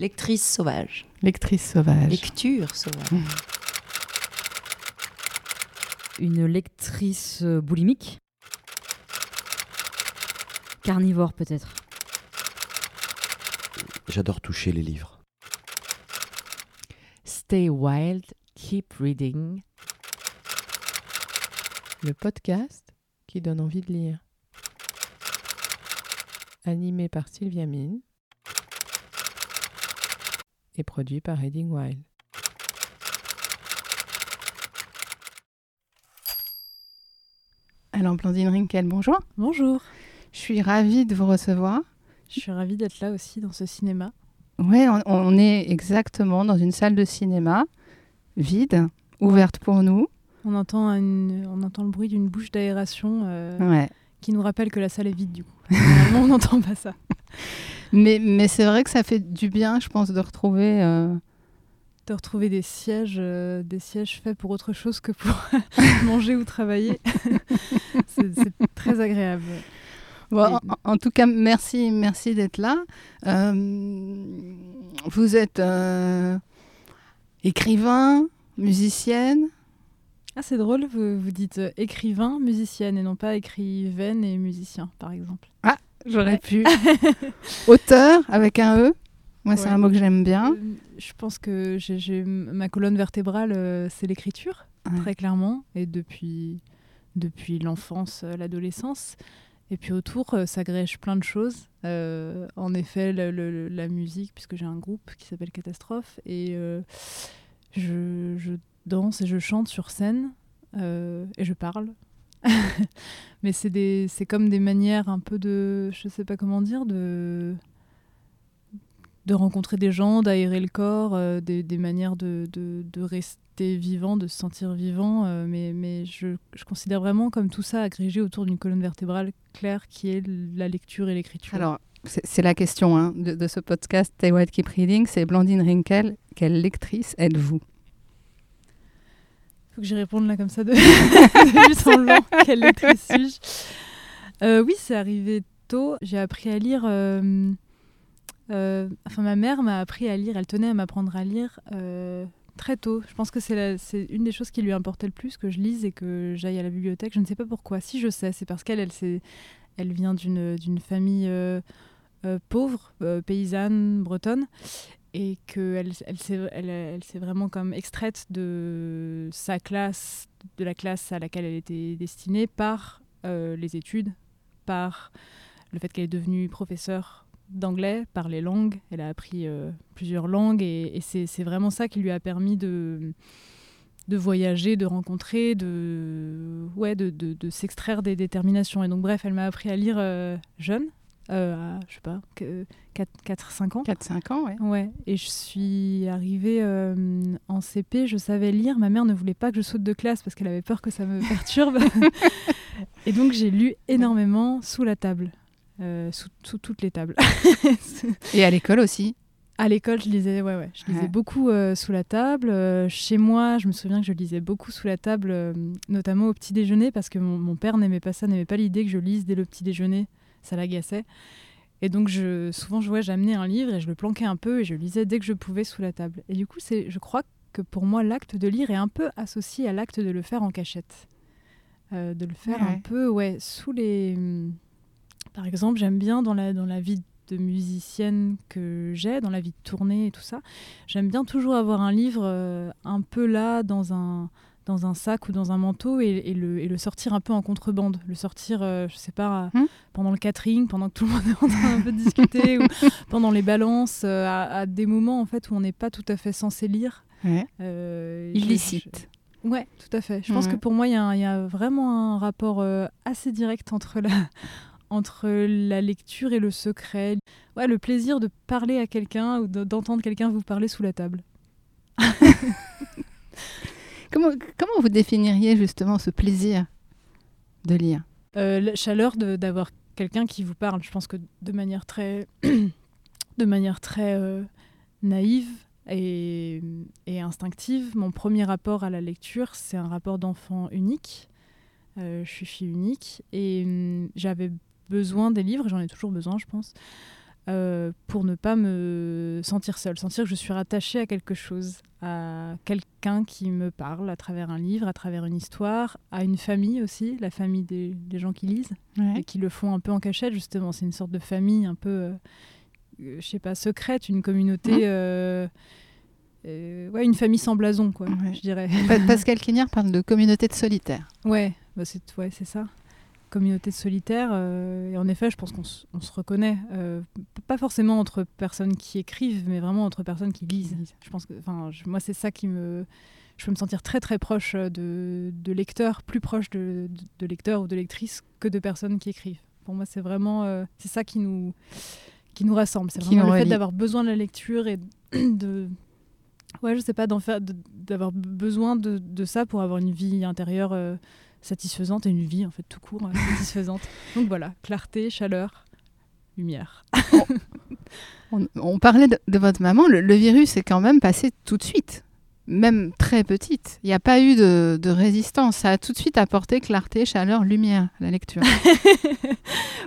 Lectrice sauvage. Lectrice sauvage. Lecture sauvage. Une lectrice euh, boulimique. Carnivore peut-être. J'adore toucher les livres. Stay wild, keep reading. Le podcast qui donne envie de lire. Animé par Sylvia Mine et produit par Reading Wild. Alors, Blandine Rinkel, bonjour. Bonjour, Je suis ravie de vous recevoir. je suis ravie d'être là aussi dans ce cinéma. Oui, on, on est exactement dans une salle de cinéma vide, ouverte pour nous. On entend, une- on entend le bruit d'une bouche d'aération euh, Ouais. qui nous rappelle que la salle est vide du coup. Normalement, on n'entend pas ça. Mais, mais c'est vrai que ça fait du bien, je pense, de retrouver. euh, De retrouver des sièges, euh, des sièges faits pour autre chose que pour manger ou travailler, c'est très agréable. Bon, en, en tout cas, merci, merci d'être là. Euh, vous êtes écrivain, musicienne. Ah, c'est drôle, vous, vous dites écrivain, musicienne et non pas écrivaine et musicien, par exemple. J'aurais Ouais. pu. Auteur avec un E. Moi, c'est un mot que j'aime bien. Euh, je pense que ma colonne vertébrale, euh, c'est l'écriture, Ouais. très clairement, et depuis, depuis l'enfance, euh, l'adolescence. Et puis autour, ça grèche plein de choses. En effet, le- le- la musique, puisque j'ai un groupe qui s'appelle Catastrophe, et je, je danse et je chante sur scène, et je parle. Mais c'est des- c'est comme des manières un peu de, je sais pas comment dire, de de rencontrer des gens, d'aérer le corps, euh, des, manières de, de, de rester vivant, de se sentir vivant. euh, mais mais je, je considère vraiment comme tout ça agrégé autour d'une colonne vertébrale claire qui est la lecture et l'écriture. Alors, c'est la question hein, de, ce podcast Stay Wild Keep Reading. C'est Blandine Rinkel. Quelle lectrice êtes-vous? Faut que j'y réponde là comme ça de, de but en blanc. Quelle lectrice suis-je Euh, Oui, c'est arrivé tôt. J'ai appris à lire. euh, euh, enfin, ma mère m'a appris à lire. Elle tenait à m'apprendre à lire euh, très tôt. Je pense que c'est une des choses qui lui importait le plus que je lise et que j'aille à la bibliothèque. Je ne sais pas pourquoi. Si je sais, c'est parce qu'elle, elle, s'est- elle vient d'une d'une famille euh, pauvre, euh, paysanne, bretonne et qu'elle elle, s'est elle, elle s'est vraiment comme extraite de sa classe, de la classe à laquelle elle était destinée par euh, les études, par le fait qu'elle est devenue professeure d'anglais, par les langues. Elle a appris euh, plusieurs langues et, et c'est vraiment ça qui lui a permis de de voyager, de rencontrer, de, ouais, de, de s'extraire des déterminations. Et donc, bref, elle m'a appris à lire euh, jeune, euh, à, je sais pas, 4-5 ans. 4-5 ans, ouais. Ouais, et je suis arrivée euh, en CP, je savais lire. Ma mère ne voulait pas que je saute de classe parce qu'elle avait peur que ça me perturbe. et donc j'ai lu énormément sous la table, euh, sous, sous toutes les tables. Et à l'école aussi? à l'école, je lisais, ouais, ouais, je lisais Ouais. beaucoup euh, sous la table. Chez moi, je me souviens que je lisais beaucoup sous la table, notamment au petit déjeuner, parce que mon, mon père n'aimait pas ça, n'aimait pas l'idée que je lise dès le petit déjeuner. Ça l'agaçait. Et donc, je, souvent, je j'amenais un livre et je le planquais un peu et je lisais dès que je pouvais sous la table. Et du coup, c'est, je crois que pour moi, l'acte de lire est un peu associé à l'acte de le faire en cachette. Euh, de le faire Ouais. un peu, ouais, sous les. Par exemple, j'aime bien dans la, dans la vie de musicienne que j'ai, dans la vie de tournée et tout ça, j'aime bien toujours avoir un livre euh, un peu là, dans un, dans un sac ou dans un manteau, et, et le, et le sortir un peu en contrebande. Le sortir, euh, je sais pas, Hmm? pendant le catering, pendant que tout le monde est en train un peu de discuter, ou pendant les balances, euh, à, à des moments en fait où on n'est pas tout à fait censé lire. Ouais. Euh, je- Illicite. je- Ouais, tout à fait. Je pense Ouais. que pour moi, il y, a y vraiment un rapport euh, assez direct entre la, entre la lecture et le secret. Ouais, le plaisir de parler à quelqu'un ou de- d'entendre quelqu'un vous parler sous la table. Comment, vous définiriez justement ce plaisir de lire? Euh, la chaleur d'avoir quelqu'un qui vous parle. Je pense que de manière très, de manière très euh, naïve et, et instinctive, mon premier rapport à la lecture, c'est un rapport d'enfant unique. Euh, je suis fille unique et hum, j'avais besoin des livres, j'en ai toujours besoin, je pense, euh, pour ne pas me sentir seule, sentir que je suis rattachée à quelque chose, à quelqu'un qui me parle à travers un livre, à travers une histoire, à une famille aussi, la famille des, des gens qui lisent et qui le font un peu en cachette justement. C'est une sorte de famille un peu, euh, euh, je sais pas, secrète, une communauté. Mhm. euh, ouais, une famille sans blason, quoi, Ouais. je dirais. Pa- Pascal Quignard parle de communauté de solitaires. Ouais, bah c'est ouais, c'est ça. Communauté de solitaires. euh, et en effet, je pense qu'on se reconnaît. euh, pas forcément entre personnes qui écrivent, mais vraiment entre personnes qui lisent. Je pense que, enfin, moi, c'est ça qui me. Je peux me sentir très très proche euh, de, de lecteurs, plus proche de, de- de lecteurs ou de lectrices que de personnes qui écrivent. Pour moi, c'est vraiment euh, c'est ça qui nous qui nous rassemble. C'est vraiment le fait d'avoir besoin de la lecture et de ouais, je sais pas, d'en faire, d'avoir besoin de, de ça pour avoir une vie intérieure euh, satisfaisante et une vie en fait tout court euh, satisfaisante. Donc voilà, clarté, chaleur, lumière. On, on parlait de, de votre maman, le, le virus est quand même passé tout de suite, même très petite. Il n'y a pas eu de, de résistance. Ça a tout de suite apporté clarté, chaleur, lumière la lecture.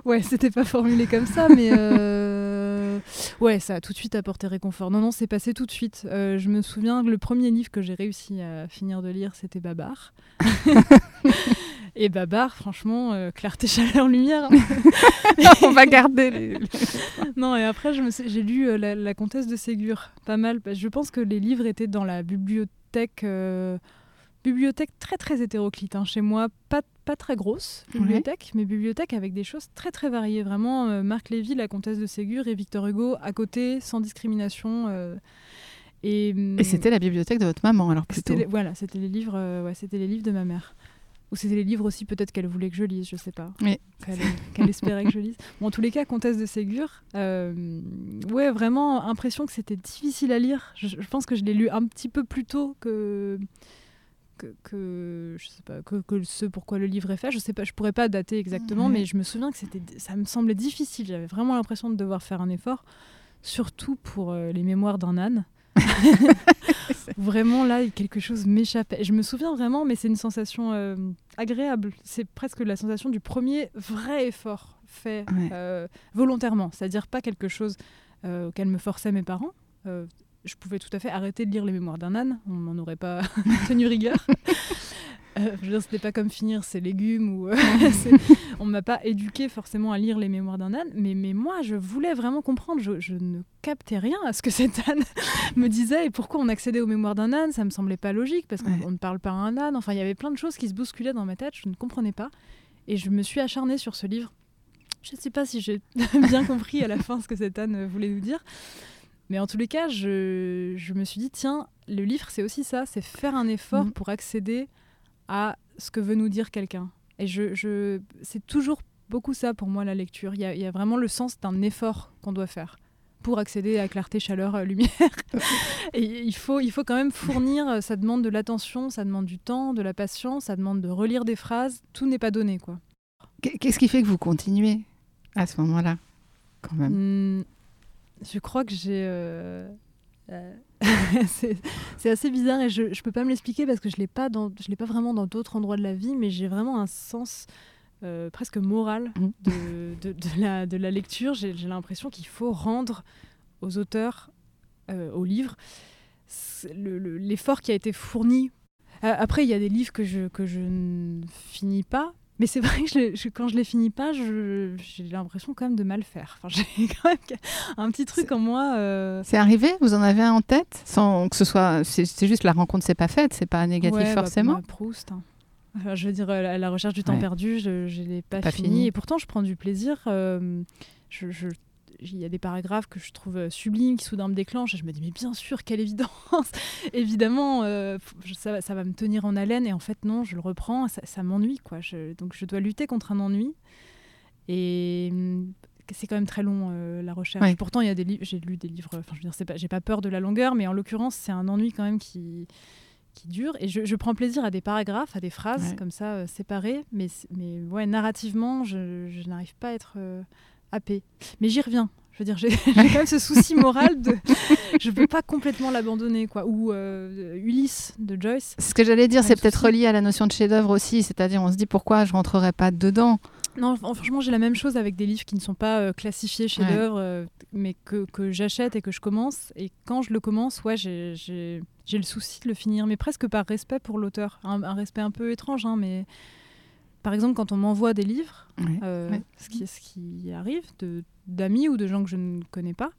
Ouais, c'était pas formulé comme ça, mais euh, ouais, ça a tout de suite apporté réconfort. Non, non, c'est passé tout de suite. Euh, je me souviens que le premier livre que j'ai réussi à finir de lire, c'était Babar. Et Babar, franchement, euh, clarté, chaleur, lumière. on va garder les... non, et après, j'ai lu euh, la, La Comtesse de Ségur, pas mal. que Je pense que les livres étaient dans la bibliothèque, euh, bibliothèque très très hétéroclite. hein, chez moi, pas, pas très grosse bibliothèque, mais bibliothèque avec des choses très très variées. Vraiment, euh, Marc Lévy, La Comtesse de Ségur et Victor Hugo à côté, sans discrimination. et Et c'était la bibliothèque de votre maman, alors plutôt. les- voilà, c'était les livres, ouais, c'était les livres de ma mère. Ou c'était les livres aussi peut-être qu'elle voulait que je lise, je sais pas. Oui. Qu'elle qu'elle espérait que je lise. Bon, en tous les cas, Comtesse de Ségur, euh, ouais, vraiment impression que c'était difficile à lire. Je, je pense que je l'ai lu un petit peu plus tôt que que, que je sais pas que, que ce pourquoi le livre est fait. Je sais pas, je pourrais pas dater exactement, mais je me souviens que c'était, ça me semblait difficile. J'avais vraiment l'impression de devoir faire un effort, surtout pour euh, les mémoires d'un âne. Vraiment, là, quelque chose m'échappait. Je me souviens vraiment, mais c'est une sensation euh, agréable. C'est presque la sensation du premier vrai effort fait Ouais. euh, volontairement. C'est-à-dire pas quelque chose euh, auquel me forçaient mes parents. Je pouvais tout à fait arrêter de lire les mémoires d'un âne. On m'en aurait pas tenu rigueur. Euh, je veux dire, c'était pas comme finir ses légumes ou euh, on m'a pas éduqué forcément à lire les mémoires d'un âne, mais, mais moi je voulais vraiment comprendre. Je, je ne captais rien à ce que cet âne me disait et pourquoi on accédait aux mémoires d'un âne. Ça me semblait pas logique parce qu'on Ouais. ne parle pas à un âne. Enfin, il y avait plein de choses qui se bousculaient dans ma tête. Je ne comprenais pas et je me suis acharnée sur ce livre. Je ne sais pas si j'ai bien compris à la fin ce que cet âne voulait nous dire. Mais en tous les cas, je, je me suis dit, tiens, le livre, c'est aussi ça, c'est faire un effort Mhm. pour accéder à ce que veut nous dire quelqu'un. Et je, je, c'est toujours beaucoup ça pour moi, la lecture. Il y a, il y a vraiment le sens d'un effort qu'on doit faire pour accéder à clarté, chaleur, euh, lumière. Et il faut, il faut quand même fournir, euh, ça demande de l'attention, ça demande du temps, de la patience, ça demande de relire des phrases. Tout n'est pas donné, quoi. Qu- Qu'est-ce qui fait que vous continuez à ce moment-là, quand même? Hmm, je crois que j'ai. euh, euh, c'est assez bizarre et je ne peux pas me l'expliquer parce que je ne l'ai pas vraiment dans d'autres endroits de la vie, mais j'ai vraiment un sens euh, presque moral Mm. de, de- de la, de la lecture. J'ai l'impression qu'il faut rendre aux auteurs, euh, aux livres, c'est le- le- l'effort qui a été fourni. Euh, après, il y a des livres que je, que je ne finis pas. Mais c'est vrai que je je- quand je les finis pas, j'ai l'impression quand même de mal faire. Enfin, j'ai quand même un petit truc en moi. euh, C'est arrivé? Vous en avez un en tête? Sans que ce soit. C'est juste la rencontre, c'est pas faite, c'est pas négatif ouais, bah, forcément? bah, Proust. hein. Enfin, je veux dire, la, la recherche du temps Ouais. perdu, je ne l'ai pas, Pas fini. fini. Et pourtant, je prends du plaisir. euh, je- je- il y a des paragraphes que je trouve euh, sublimes qui soudain me déclenchent et je me dis mais bien sûr quelle évidence évidemment euh, ça, va- ça va me tenir en haleine et en fait non je le reprends ça, ça m'ennuie quoi Je- donc je dois lutter contre un ennui et hum, c'est quand même très long euh, la recherche Ouais. pourtant il y a des livres j'ai lu des livres enfin je veux dire pas j'ai pas peur de la longueur mais en l'occurrence c'est un ennui quand même qui qui dure et je, je prends plaisir à des paragraphes à des phrases Ouais. comme ça euh, séparées mais mais ouais narrativement je, je n'arrive pas à être euh, happée mais j'y reviens. Je veux dire j'ai quand même ce souci moral de je peux pas complètement l'abandonner quoi. Ou euh, Ulysse de Joyce. Ce que j'allais dire, c'est peut-être relié à la notion de chef-d'œuvre aussi, c'est-à-dire on se dit pourquoi je rentrerai pas dedans? Non, fr- franchement, j'ai la même chose avec des livres qui ne sont pas euh, classifiés chefs-d'œuvre, euh, mais que, que j'achète et que je commence. Et quand je le commence, ouais, j'ai- j'ai j'ai le souci de le finir, mais presque par respect pour l'auteur. Un, un respect un peu étrange, hein, mais par exemple, quand on m'envoie des livres, Ouais. euh, Ouais. ce, qui, ce qui arrive d'amis ou de gens que je ne connais pas.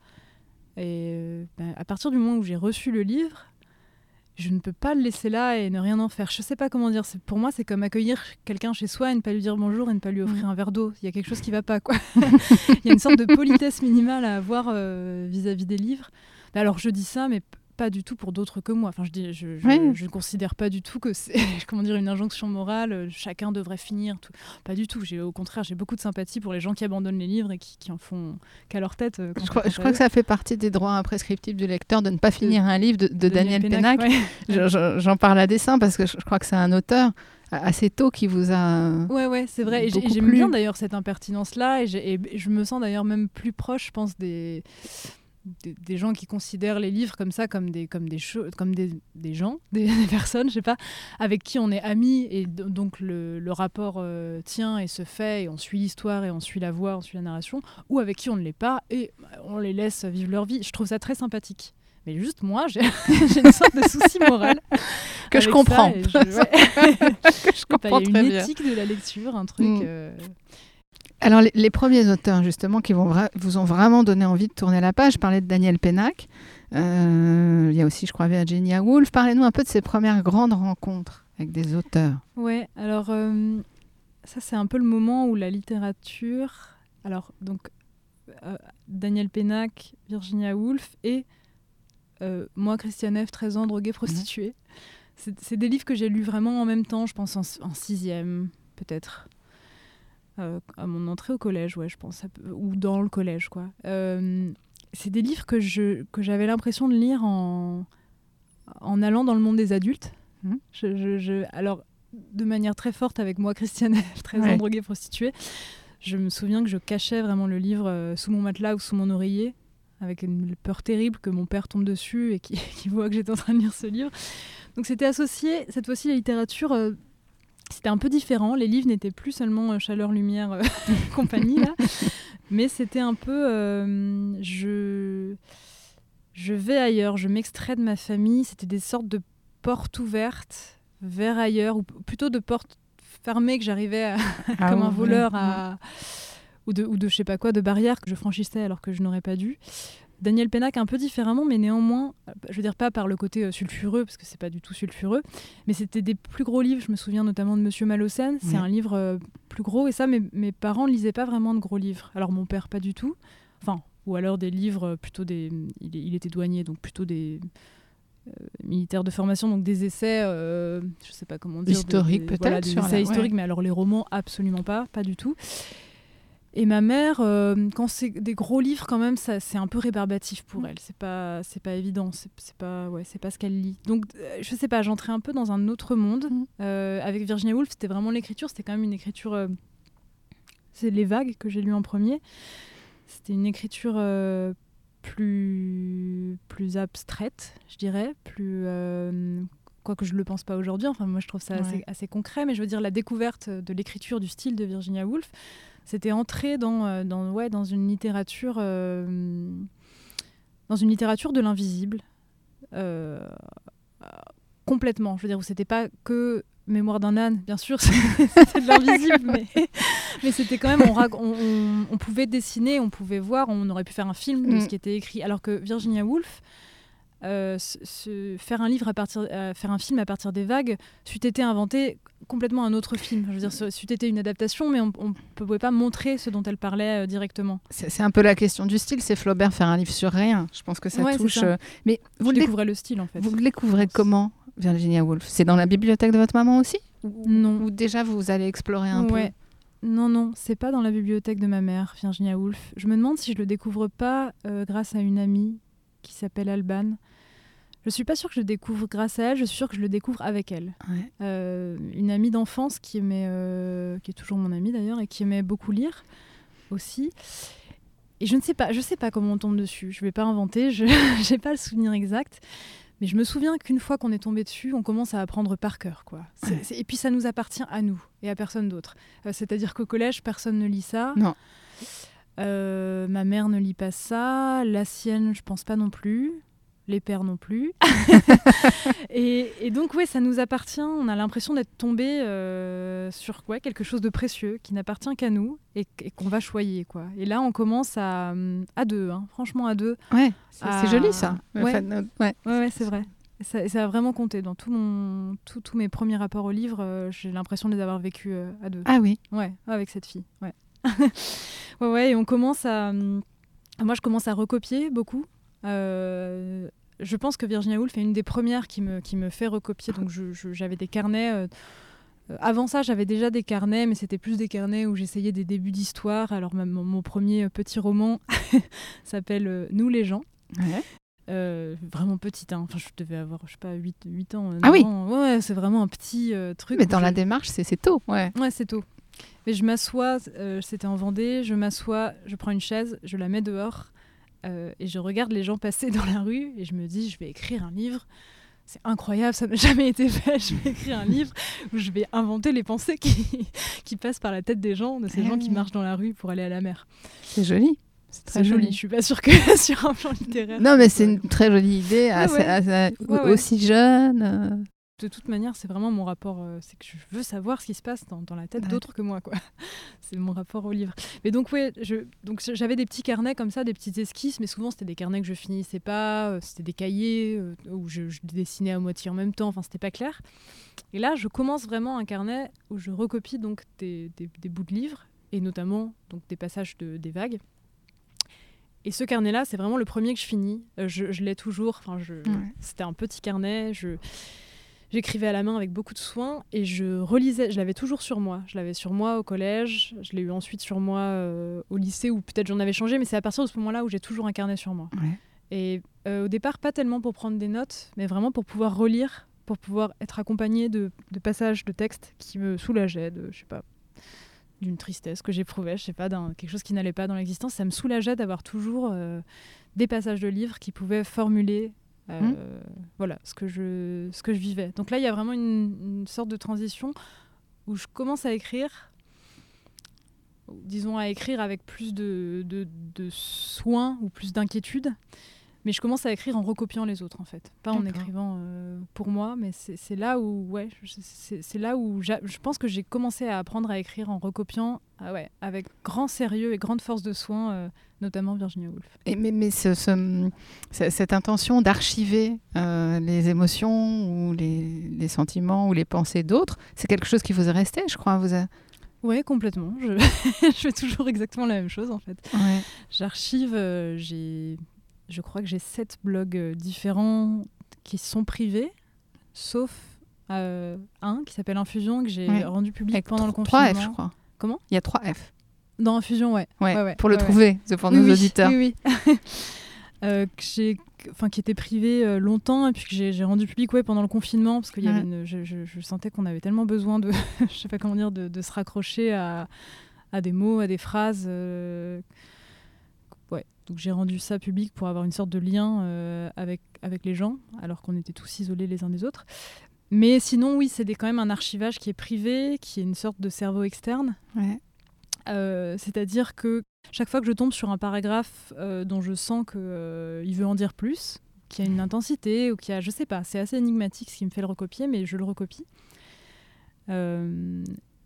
Et euh, ben, à partir du moment où j'ai reçu le livre, je ne peux pas le laisser là et ne rien en faire. Je sais pas comment dire. C'est- Pour moi, c'est comme accueillir quelqu'un chez soi et ne pas lui dire bonjour et ne pas lui offrir Mm. un verre d'eau. Il y a quelque chose qui va pas, quoi. Il y a une sorte de politesse minimale à avoir euh, vis-à-vis des livres. Mais alors, je dis ça, mais pas du tout pour d'autres que moi. Enfin, je, dis, je, je, Oui. je ne considère pas du tout que c'est comment dire une injonction morale. Chacun devrait finir. Tout. Pas du tout. J'ai au contraire, j'ai beaucoup de sympathie pour les gens qui abandonnent les livres et qui, qui en font qu'à leur tête. euh, Je crois, fait je crois que ça fait partie des droits imprescriptibles du lecteur de ne pas finir un livre de, de Daniel Pénac. ouais. J'en parle à dessein parce que je, crois que c'est un auteur assez tôt qui vous a. Ouais, ouais, c'est vrai. Et j'aime bien d'ailleurs cette impertinence-là. Et je me sens d'ailleurs même plus proche, je pense, des, des, des gens qui considèrent les livres comme ça, comme des, comme des, comme des, des gens, des, des personnes, je sais pas, avec qui on est amis. Et donc le, le rapport euh, tient et se fait. Et on suit l'histoire et on suit la voix, on suit la narration. Ou avec qui on ne l'est pas et bah, on les laisse vivre leur vie. Je trouve ça très sympathique. Mais juste moi, j'ai une sorte de souci moral. Que je comprends. je- ouais. que je comprends Il y a une bien. éthique de la lecture, un truc. Mm. euh, Alors, les, les premiers auteurs, justement, qui vont vous ont vraiment donné envie de tourner la page, je parlais de Daniel Pénac. Euh, il y a aussi, je crois, Virginia Woolf. Parlez-nous un peu de ces premières grandes rencontres avec des auteurs. Ouais, alors euh, ça c'est un peu le moment où la littérature, alors donc euh, Daniel Pénac, Virginia Woolf et moi Christiane F, 13 ans, droguée prostituée. C'est c'est des livres que j'ai lus vraiment en même temps, je pense en, en sixième peut-être. Euh, à mon entrée au collège, ouais, je pense, ou dans le collège, quoi. Euh, c'est des livres que je que j'avais l'impression de lire en en allant dans le monde des adultes. Mhm. Je, je- je- alors, de manière très forte avec moi, Christiane, 13 Ouais. ans, droguée, prostituée, je me souviens que je cachais vraiment le livre euh, sous mon matelas ou sous mon oreiller, avec une peur terrible que mon père tombe dessus et qu'il voit que j'étais en train de lire ce livre. Donc c'était associé, cette fois-ci, la littérature, euh, c'était un peu différent. Les livres n'étaient plus seulement euh, chaleur, lumière, euh, compagnie, là. Mais c'était un peu... euh, je, je vais ailleurs, je m'extrais de ma famille. C'était des sortes de portes ouvertes vers ailleurs, ou plutôt de portes fermées que j'arrivais à, Ah comme un voleur à... ou, de, ou de je sais pas quoi, de barrières que je franchissais alors que je n'aurais pas dû. Daniel Pénac un peu différemment, mais néanmoins, je veux dire pas par le côté euh, sulfureux, parce que c'est pas du tout sulfureux, mais c'était des plus gros livres. Je me souviens notamment de Monsieur Malocène. C'est un livre euh, plus gros, et ça, mes, mes parents lisaient pas vraiment de gros livres. Alors mon père, pas du tout. Enfin, ou alors des livres euh, plutôt des. Il, il était douanier, donc plutôt des euh, militaires de formation, donc des essais, euh, je sais pas comment dire, Historiques, peut-être, voilà, des la- essais ouais. historiques, mais alors les romans absolument pas, pas du tout. Et ma mère, euh, quand c'est des gros livres, quand même, ça, c'est un peu rébarbatif pour Mm. elle. C'est pas, c'est pas évident. C'est, c'est pas, ouais, c'est pas ce qu'elle lit. Donc, euh, je sais pas, j'entrais un peu dans un autre monde. Mm. Euh, avec Virginia Woolf, c'était vraiment l'écriture. C'était quand même une écriture. euh, c'est les vagues que j'ai lu en premier. C'était une écriture plus, plus abstraite, je dirais, plus. Quoique je le pense pas aujourd'hui, enfin moi je trouve ça assez, Ouais. assez concret, mais je veux dire la découverte de l'écriture du style de Virginia Woolf, c'était entrer dans, euh, dans, ouais, dans une littérature euh, dans une littérature de l'invisible euh, complètement je veux dire où c'était pas que mémoire d'un âne bien sûr c'était de l'invisible mais, mais c'était quand même on, rac- on, on- on pouvait dessiner on pouvait voir on aurait pu faire un film de Mm. ce qui était écrit alors que Virginia Woolf euh, se- faire un livre à partir, euh, faire un film à partir des vagues, c'eût été inventé complètement un autre film. Je veux dire, ce- c'eût été une adaptation, mais on ne pouvait pas montrer ce dont elle parlait euh, directement. C'est un peu la question du style. C'est Flaubert faire un livre sur rien. Je pense que ça Ouais, touche. ça. euh, Mais vous le, découvrez le style, en fait. vous le découvrez comment, Virginia Woolf? C'est dans la bibliothèque de votre maman aussi? Ou- Non. Ou déjà vous allez explorer un Ouais. Non, non, c'est pas dans la bibliothèque de ma mère, Virginia Woolf. Je me demande si je le découvre pas euh, grâce à une amie qui s'appelle Alban. Je suis pas sûre que je le découvre grâce à elle, je suis sûre que je le découvre avec elle. Ouais. Euh, une amie d'enfance qui aimait, euh, qui est toujours mon amie d'ailleurs, et qui aimait beaucoup lire aussi. Et je ne sais pas, je sais pas comment on tombe dessus. Je vais pas inventer, je j'ai pas le souvenir exact. Mais je me souviens qu'une fois qu'on est tombé dessus, on commence à apprendre par cœur. Quoi. Ouais. et puis ça nous appartient à nous et à personne d'autre. Euh, C'est-à-dire qu'au collège, personne ne lit ça. Non. Euh, ma mère ne lit pas ça. La sienne, je pense pas non plus. Les pères non plus. et, et donc, ouais, ça nous appartient. On a l'impression d'être tombé euh, sur ouais, quelque chose de précieux qui n'appartient qu'à nous et, et qu'on va choyer. Quoi. Et là, on commence à, hum, à deux, hein, franchement à deux. Ouais, c'est joli ça. ouais. Enfin, euh, ouais. Ouais, ouais, c'est vrai. Et ça, a vraiment compté. Dans tout mon, tout- tous mes premiers rapports au livre, euh, j'ai l'impression de les avoir vécus à deux. Ah oui. Ouais, avec cette fille. Ouais. ouais, ouais, et on commence à. hum, Moi, je commence à recopier beaucoup. Euh, je pense que Virginia Woolf est une des premières qui me, qui me fait recopier. Donc, j'avais des carnets. euh, euh, avant ça, j'avais déjà des carnets, mais c'était plus des carnets où j'essayais des débuts d'histoire. Alors, mon, mon premier petit roman s'appelle Nous les gens. Ouais. Euh, vraiment petite, hein. enfin je devais avoir, je sais pas, 8, 8 ans. Ah oui. 9 ans. Ouais, c'est vraiment un petit euh, truc. Mais dans la démarche, c'est c'est tôt. Ouais. Ouais, c'est tôt. Mais je m'assois, euh, c'était en Vendée, je m'assois, je prends une chaise, je la mets dehors euh, et je regarde les gens passer dans la rue et je me dis, je vais écrire un livre. C'est incroyable, ça n'a jamais été fait. Je vais écrire un livre où je vais inventer les pensées qui, qui passent par la tête des gens, de ces Ah gens qui marchent dans la rue pour aller à la mer. C'est joli. C'est très C'est joli. Je suis pas sûre que sur un plan littéraire. Non, mais c'est une très jolie idée, ouais. ouais. aussi jeune. De toute manière, c'est vraiment mon rapport. euh, c'est que je veux savoir ce qui se passe dans, dans la tête Ouais. d'autres que moi, quoi. c'est mon rapport au livre. Mais donc, ouais, je, donc j'avais des petits carnets comme ça, des petites esquisses, mais souvent c'était des carnets que je finissais pas, euh, c'était des cahiers euh, où je, je dessinais à moitié en même temps. Enfin, c'était pas clair. Et là, je commence vraiment un carnet où je recopie donc des, des- des bouts de livres et notamment donc des passages de, des vagues. Et ce carnet-là, c'est vraiment le premier que je finis. Je je l'ai toujours. Enfin, Ouais. c'était un petit carnet. Je, J'écrivais à la main avec beaucoup de soin et je relisais, je l'avais toujours sur moi. Je l'avais sur moi au collège, je l'ai eu ensuite sur moi euh, au lycée où peut-être j'en avais changé, mais c'est à partir de ce moment-là où j'ai toujours un carnet sur moi. Ouais. Et euh, au départ, pas tellement pour prendre des notes, mais vraiment pour pouvoir relire, pour pouvoir être accompagné de, de passages de textes qui me soulageaient, de, je sais pas, d'une tristesse que j'éprouvais, je sais pas, d'un quelque chose qui n'allait pas dans l'existence. Ça me soulageait d'avoir toujours euh, des passages de livres qui pouvaient formuler euh, Mhm. voilà ce que je ce que je vivais. Donc là, il y a vraiment une, une sorte de transition où je commence à écrire, disons à écrire avec plus de, de, de soin ou plus d'inquiétude. Mais je commence à écrire en recopiant les autres en fait, pas en écrivant euh, pour moi, mais c'est là où ouais, c'est là où je pense que j'ai commencé à apprendre à écrire en recopiant, ah ouais, avec grand sérieux et grande force de soin, euh, notamment Virginia Woolf. Et mais mais ce- ce- ce- cette intention d'archiver euh, les émotions ou les, les sentiments ou les pensées d'autres, c'est quelque chose qui vous est resté, je crois. Vous a... Ouais, complètement. Je, je fais toujours exactement la même chose en fait. ouais. J'archive, euh, j'ai, je crois que j'ai sept blogs euh, différents qui sont privés, sauf euh, un qui s'appelle Infusion que j'ai Ouais. rendu public Avec pendant le confinement. trois F, je crois. Comment? Il y a 3 F. Dans Infusion, ouais. Ouais, Ouais, pour le trouver, c'est pour Oui, nos oui, auditeurs. Oui, oui. Euh, que j'ai, enfin, qui était privé euh, longtemps et puis que j'ai, rendu public ouais, pendant le confinement parce y avait une, je, je- je sentais qu'on avait tellement besoin de, je sais pas comment dire, de, de se raccrocher à, à des mots, à des phrases. Donc j'ai rendu ça public pour avoir une sorte de lien euh, avec, avec les gens alors qu'on était tous isolés les uns des autres. Mais sinon, oui, c'est quand même un archivage qui est privé, qui est une sorte de cerveau externe. Ouais. Euh, C'est-à-dire que chaque fois que je tombe sur un paragraphe euh, dont je sens qu'il veut en dire plus, qu'il y a une intensité ou qu'il y a, je sais pas, c'est assez énigmatique ce qui me fait le recopier, mais je le recopie.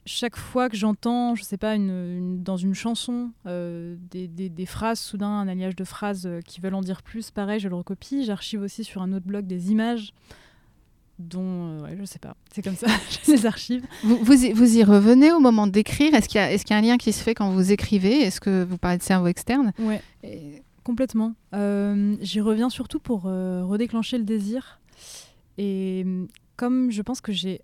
Chaque fois que j'entends, je sais pas, une, une- dans une chanson, euh, des, des- des phrases, soudain un alliage de phrases euh, qui veulent en dire plus, pareil, je le recopie. J'archive aussi sur un autre blog des images dont, euh, ouais, je sais pas, c'est comme ça, je les archive. Vous, vous, y, vous y revenez au moment d'écrire? Est-ce qu'il y, a- est-ce qu'il y a un lien qui se fait quand vous écrivez? Est-ce que vous parlez de cerveau externe? Ouais. Et- Complètement. Euh, J'y reviens surtout pour redéclencher le désir. Et comme je pense que j'ai,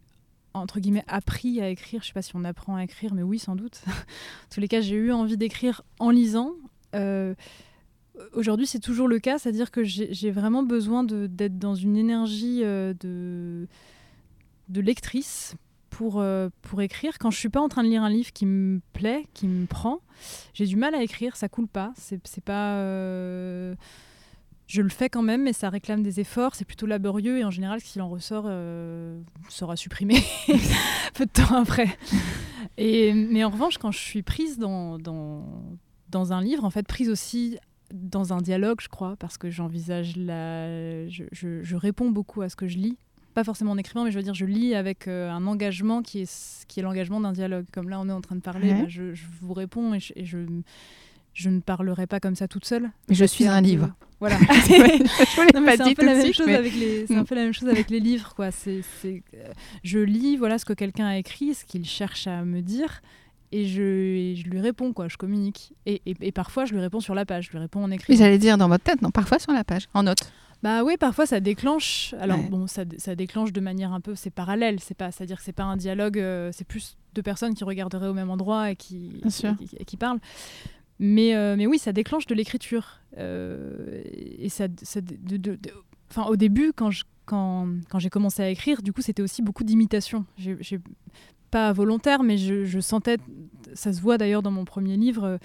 entre guillemets, appris à écrire, je sais pas si on apprend à écrire, mais oui, sans doute. en tous les cas, j'ai eu envie d'écrire en lisant. Euh, Aujourd'hui, c'est toujours le cas, c'est-à-dire que j'ai vraiment besoin d'être dans une énergie euh, de, de lectrice pour, euh, pour écrire. Quand je suis pas en train de lire un livre qui me plaît, qui me prend, j'ai du mal à écrire, ça coule pas. C'est pas. Je le fais quand même, mais ça réclame des efforts, c'est plutôt laborieux et en général, ce qu'il en ressort euh, sera supprimé peu de temps après. Et, mais en revanche, quand je suis prise dans, dans, dans un livre, en fait, prise aussi dans un dialogue, je crois, parce que j'envisage la. Je, je- je réponds beaucoup à ce que je lis. Pas forcément en écrivant, mais je veux dire, je lis avec euh, un engagement qui est, qui est l'engagement d'un dialogue. Comme là, on est en train de parler, Ouais. bah, je, je vous réponds et je, et je, ne parlerai pas comme ça toute seule. Mais je suis un livre. Voilà. mais pas c'est un peu la même chose mais- avec les Mm. peu la même chose avec les livres quoi c'est euh, je lis voilà ce que quelqu'un a écrit ce qu'il cherche à me dire et je, et je lui réponds quoi je communique et, et, et parfois je lui réponds sur la page je lui réponds en écrit j'allais dire dans votre tête, non, parfois sur la page, en note. bah oui parfois ça déclenche alors Ouais. bon ça, ça déclenche de manière un peu c'est parallèle c'est pas c'est à dire que c'est pas un dialogue euh, c'est plus deux personnes qui regarderaient au même endroit et qui qui parlent mais, euh, mais oui, ça déclenche de l'écriture. Euh, et au début, quand j'ai commencé à écrire, du coup, c'était aussi beaucoup d'imitation. Pas volontaire, mais je, sentais, ça se voit d'ailleurs dans mon premier livre.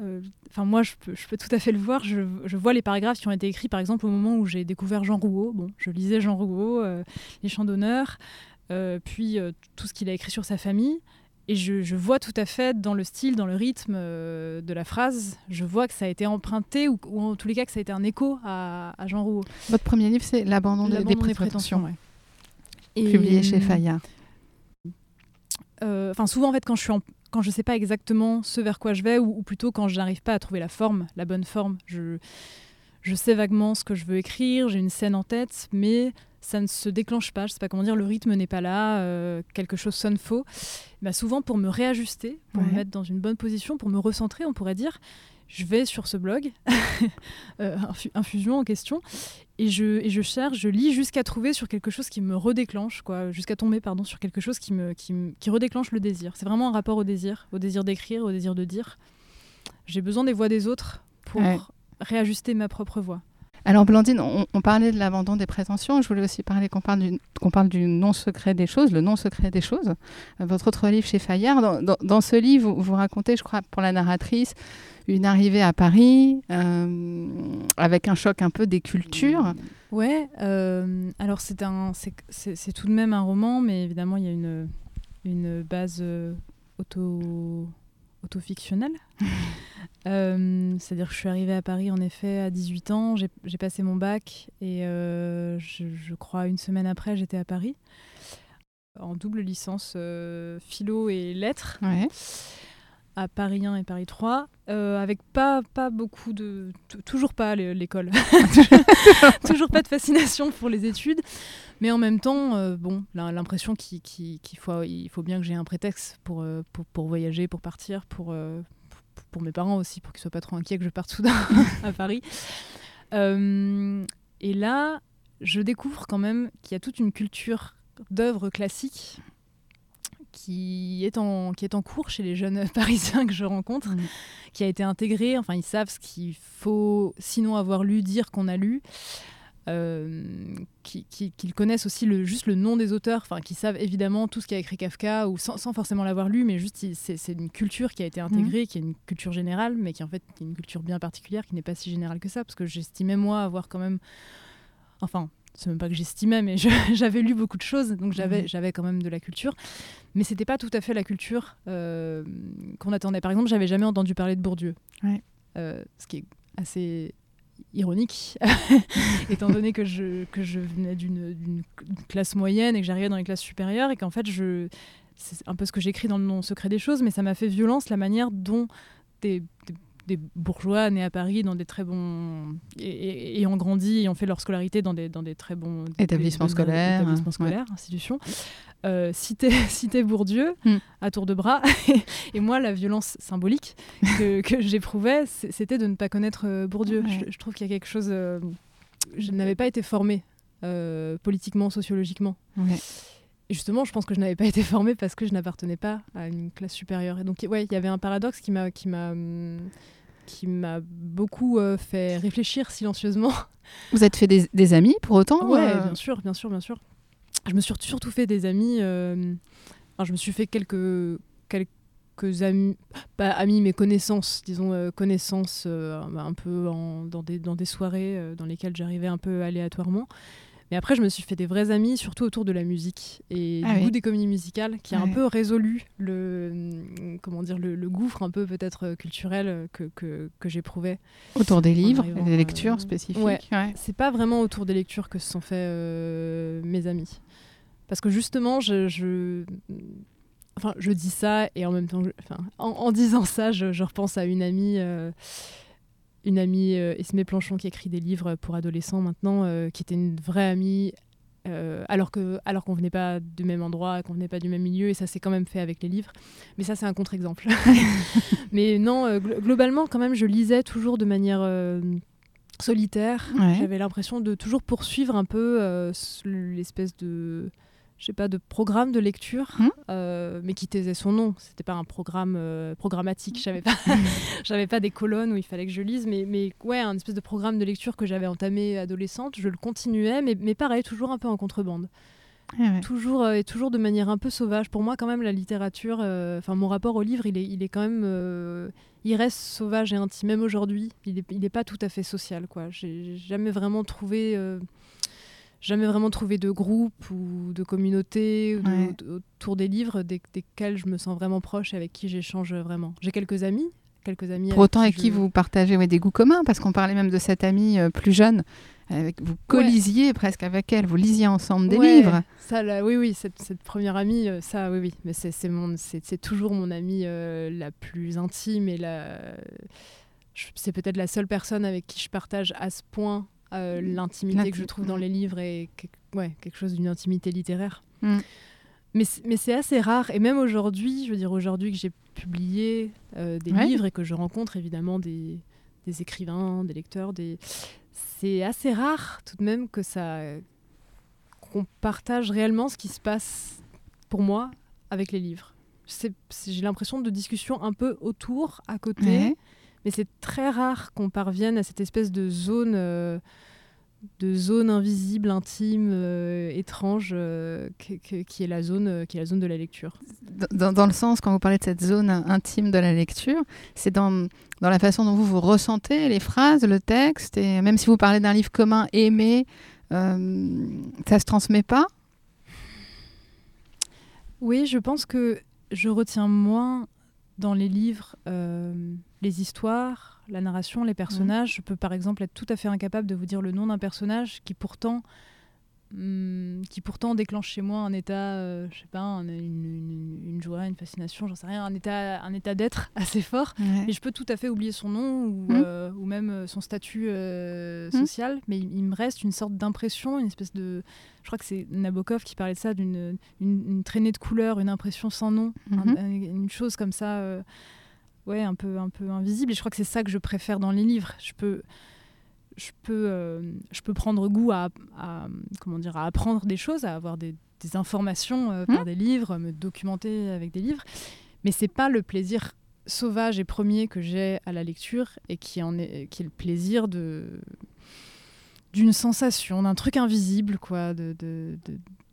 euh, Enfin, moi, je peux, tout à fait le voir. Je, vois les paragraphes qui ont été écrits, par exemple, au moment où j'ai découvert Jean Rouault. Bon, je lisais Jean Rouault, Les Chants d'honneur, puis tout ce qu'il a écrit sur sa famille. Et je, je vois tout à fait dans le style, dans le rythme euh, de la phrase, je vois que ça a été emprunté, ou, ou en tous les cas que ça a été un écho à, à Jean Rouault. Votre premier livre, c'est L'abandon des, des prétentions, ouais. Et, publié chez Fayard. euh, Enfin, souvent, en fait, quand je suis en- quand je sais pas exactement ce vers quoi je vais, ou, ou plutôt quand je n'arrive pas à trouver la forme, la bonne forme, je, je sais vaguement ce que je veux écrire, j'ai une scène en tête, mais ça ne se déclenche pas. Je sais pas comment dire, le rythme n'est pas là, euh, quelque chose sonne faux. Bah, souvent, pour me réajuster, pour me mettre dans une bonne position, pour me recentrer, on pourrait dire, je vais sur ce blog, euh, Infu- Infusion en question, et je, et je cherche, je lis jusqu'à trouver sur quelque chose qui me redéclenche, quoi, jusqu'à tomber pardon, sur quelque chose qui, me, qui, me- qui redéclenche le désir. C'est vraiment un rapport au désir, au désir d'écrire, au désir de dire. J'ai besoin des voix des autres pour Ouais. réajuster ma propre voix. Alors Blandine, on, parlait de l'abandon des prétentions. Je voulais aussi parler qu'on parle du, qu'on parle du non secret des choses, le non secret des choses. Euh, Votre autre livre chez Fayard. Dans, ce livre, vous, racontez, je crois, pour la narratrice, une arrivée à Paris euh, avec un choc un peu des cultures. Ouais, euh, alors c'est tout de même un roman, mais évidemment il y a une, base auto, auto-fictionnelle. Euh, C'est-à-dire que je suis arrivée à Paris en effet à 18 ans, j'ai passé mon bac et euh, je, je crois une semaine après j'étais à Paris en double licence euh, philo et lettres Ouais. à Paris 1 et Paris 3, euh, avec pas, pas beaucoup de... tou- Toujours pas l'é- l'école. toujours pas de fascination pour les études. Mais en même temps, euh, bon, l'im- l'impression qu'il faut, il faut bien que j'ai un prétexte pour, euh, pour, pour voyager, pour partir, pour, euh, pour, pour mes parents aussi, pour qu'ils soient pas trop inquiets que je parte soudain à Paris. Euh, et là, je découvre quand même qu'il y a toute une culture d'œuvres classiques qui est, en, qui est en cours chez les jeunes parisiens que je rencontre, Mhm. qui a été intégrée. Enfin, ils savent ce qu'il faut, sinon avoir lu, dire qu'on a lu. Euh, qui- qui- qu'ils connaissent aussi le, juste le nom des auteurs, enfin, qui savent évidemment tout ce qu'a écrit Kafka, ou sans, sans forcément l'avoir lu, mais juste c'est une culture qui a été intégrée, qui est une culture générale, mais qui en fait est une culture bien particulière, qui n'est pas si générale que ça, parce que j'estimais moi avoir quand même, enfin, c'est même pas que j'estimais, mais je- j'avais lu beaucoup de choses, donc j'avais Mhm. j'avais quand même de la culture, mais c'était pas tout à fait la culture euh, qu'on attendait. Par exemple, j'avais jamais entendu parler de Bourdieu, Ouais. Euh, ce qui est assez ironique, étant donné que je, que je venais d'une classe moyenne et que j'arrivais dans les classes supérieures et qu'en fait, je, c'est un peu ce que j'écris dans le non secret des choses, mais ça m'a fait violence la manière dont des bourgeois nés à Paris dans des très bons et, et- ayant grandi ayant fait leur scolarité dans des dans des très bons Établissements scolaires, établissements ouais. scolaires institutions euh, citer citer Bourdieu Hmm. à tour de bras et moi la violence symbolique que, que j'éprouvais c'était de ne pas connaître euh, Bourdieu Ouais. je, je trouve qu'il y a quelque chose euh, je n'avais pas été formée euh, politiquement sociologiquement Ouais. Et justement, je pense que je n'avais pas été formée parce que je n'appartenais pas à une classe supérieure. Et donc, ouais, il y avait un paradoxe qui m'a, qui m'a, qui m'a beaucoup euh, fait réfléchir silencieusement. Vous êtes fait des, des amis pour autant ouais, euh, bien sûr, bien sûr, bien sûr. Je me suis surtout fait des amis. euh, enfin, je me suis fait quelques amis, pas amis, mais connaissances, disons connaissances un peu en- dans, des, dans des soirées dans lesquelles j'arrivais un peu aléatoirement. Mais après, je me suis fait des vrais amis, surtout autour de la musique et Ah du oui. goût des comédies musicales, qui a un peu résolu le, comment dire, le, le gouffre un peu peut-être euh, culturel euh, que, que, que j'éprouvais. Autour des livres, arrivant, des lectures euh, spécifiques. ouais. ouais. C'est pas vraiment autour des lectures que se sont fait euh, mes amis. Parce que justement, je, je- Enfin, je dis ça et en même temps, je- enfin, en, en disant ça, je, je repense à une amie, euh, une amie euh, Esmé Planchon qui écrit des livres pour adolescents maintenant, euh, qui était une vraie amie. euh, alors que alors qu'on venait pas du même endroit, qu'on venait pas du même milieu, et ça s'est quand même fait avec les livres. Mais ça, c'est un contre-exemple. Mais non, euh, glo- globalement, quand même, je lisais toujours de manière euh, solitaire. Ouais. J'avais l'impression de toujours poursuivre un peu l'espèce de, je sais pas, de programme de lecture, Hmm. euh, mais qui taisait son nom. C'était pas un programme euh, programmatique. J'avais pas, j'avais pas des colonnes où il fallait que je lise, mais, mais ouais, un espèce de programme de lecture que j'avais entamé adolescente. Je le continuais, mais, mais pareil, toujours un peu en contrebande ouais. toujours euh, et toujours de manière un peu sauvage. Pour moi, quand même, la littérature, enfin mon rapport au livre, il est, il est quand même, il reste sauvage et intime. Même aujourd'hui, il est, il est pas tout à fait social, quoi. J'ai jamais vraiment trouvé, jamais vraiment trouvé de groupe ou de communauté ou de- Ouais. de- autour des livres des- desquels je me sens vraiment proche et avec qui j'échange vraiment. J'ai quelques amis, quelques amis. Pour autant, avec je- qui vous partagez ouais, des goûts communs, parce qu'on parlait même de cette amie euh, plus jeune, avec vous colisiez presque avec elle, vous lisiez ensemble des Ouais, livres. Ça, là, oui, oui, cette, cette première amie, euh, ça, oui, oui. Mais c'est mon, toujours mon amie euh, la plus intime et la. C'est peut-être la seule personne avec qui je partage à ce point euh, l'intimité que je trouve dans mm. les livres et que- ouais, quelque chose d'une intimité littéraire. Mm. Mais, mais c'est assez rare. Et même aujourd'hui, je veux dire, aujourd'hui que j'ai publié euh, des Ouais. livres et que je rencontre évidemment des, des écrivains, des lecteurs, des... c'est assez rare tout de même que ça qu'on partage réellement ce qui se passe pour moi avec les livres. J'ai l'impression de discussions un peu autour, à côté, Ouais. Mais c'est très rare qu'on parvienne à cette espèce de zone, euh, de zone invisible, intime, euh, étrange, euh, que- que- qui est la zone, qui est la zone de la lecture. Dans, dans le sens, quand vous parlez de cette zone intime de la lecture, c'est dans, dans la façon dont vous vous ressentez les phrases, le texte, et même si vous parlez d'un livre commun aimé, ça se transmet pas? Oui, je pense que je retiens moins dans les livres euh, les histoires, la narration, les personnages. Je peux par exemple être tout à fait incapable de vous dire le nom d'un personnage qui pourtant, hum, qui pourtant déclenche chez moi un état, euh, je sais pas, un- une, une- une joie, une fascination, j'en sais rien, un état, un état d'être assez fort. Et je peux tout à fait oublier son nom ou, Mhm. euh, ou même euh, son statut euh, Mhm. social, mais il, il me reste une sorte d'impression, une espèce de... Je crois que c'est Nabokov qui parlait de ça, d'une une, une traînée de couleurs, une impression sans nom, Mhm. un- une chose comme ça, ouais, un peu, un peu invisible. Et je crois que c'est ça que je préfère dans les livres. Je peux... Je peux, euh, je peux prendre goût à, à- comment dire, à apprendre des choses, à avoir des, des informations euh, par des livres, me documenter avec des livres, mais c'est pas le plaisir sauvage et premier que j'ai à la lecture et qui, en est, qui est le plaisir de d'une sensation, d'un truc invisible, quoi, de, de,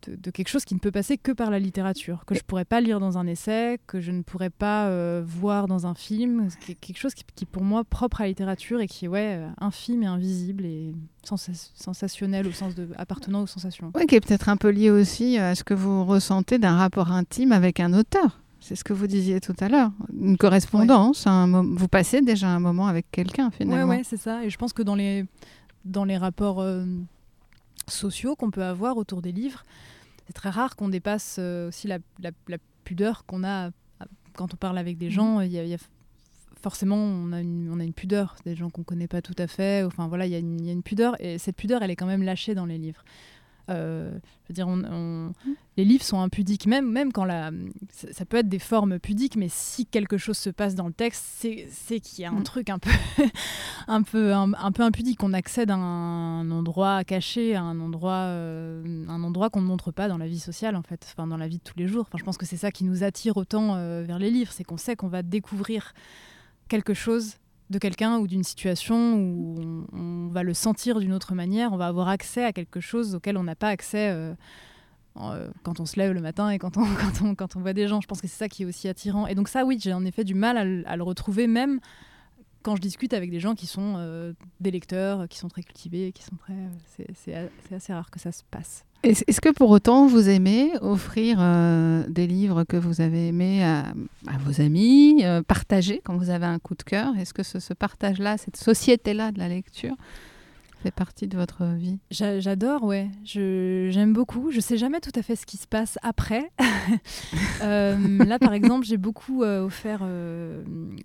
de, quelque chose qui ne peut passer que par la littérature, que je pourrais pas lire dans un essai, que je ne pourrais pas euh, voir dans un film, quelque chose qui, qui est pour moi propre à la littérature et qui est ouais, euh, infime et invisible et sensa- sensationnel au sens de appartenant aux sensations. Oui, qui est peut-être un peu lié aussi à ce que vous ressentez d'un rapport intime avec un auteur. C'est ce que vous disiez tout à l'heure. Une correspondance, un vous passez déjà un moment avec quelqu'un finalement. ouais, c'est ça. Et je pense que dans les, dans les rapports euh, sociaux qu'on peut avoir autour des livres, c'est très rare qu'on dépasse euh, aussi la, la- la pudeur qu'on a à- quand on parle avec des Mhm. gens. Il y a, y forcément, on a, une, on a une pudeur. Des gens qu'on connaît pas tout à fait. Enfin voilà, il y, y a une pudeur. Et cette pudeur, elle est quand même lâchée dans les livres. Euh, je veux dire, on- on- les livres sont impudiques, même, même quand la, ça, peut être des formes pudiques, mais si quelque chose se passe dans le texte, c'est qu'il y a un Mm. truc un peu, un peu, un, un peu impudique. On accède à un endroit caché, à un endroit, euh, un endroit qu'on ne montre pas dans la vie sociale, en fait, enfin dans la vie de tous les jours. Enfin, je pense que c'est ça qui nous attire autant euh, vers les livres, c'est qu'on sait qu'on va découvrir quelque chose de quelqu'un ou d'une situation où on, va le sentir d'une autre manière, on va avoir accès à quelque chose auquel on n'a pas accès euh, euh, quand on se lève le matin et quand on, quand, on, quand on voit des gens. Je pense que c'est ça qui est aussi attirant. Et donc ça, oui, j'ai en effet du mal à, le- retrouver, même quand je discute avec des gens qui sont euh, des lecteurs, qui sont très cultivés, qui sont très... c'est assez rare que ça se passe. Est-ce que pour autant vous aimez offrir euh, des livres que vous avez aimés à, à vos amis, euh, partager quand vous avez un coup de cœur? Est-ce que ce, ce partage-là, cette société-là de la lecture fait partie de votre vie? J'a- J'adore, ouais. J'aime beaucoup. Je sais jamais tout à fait ce qui se passe après. Euh, là, par exemple, j'ai beaucoup offert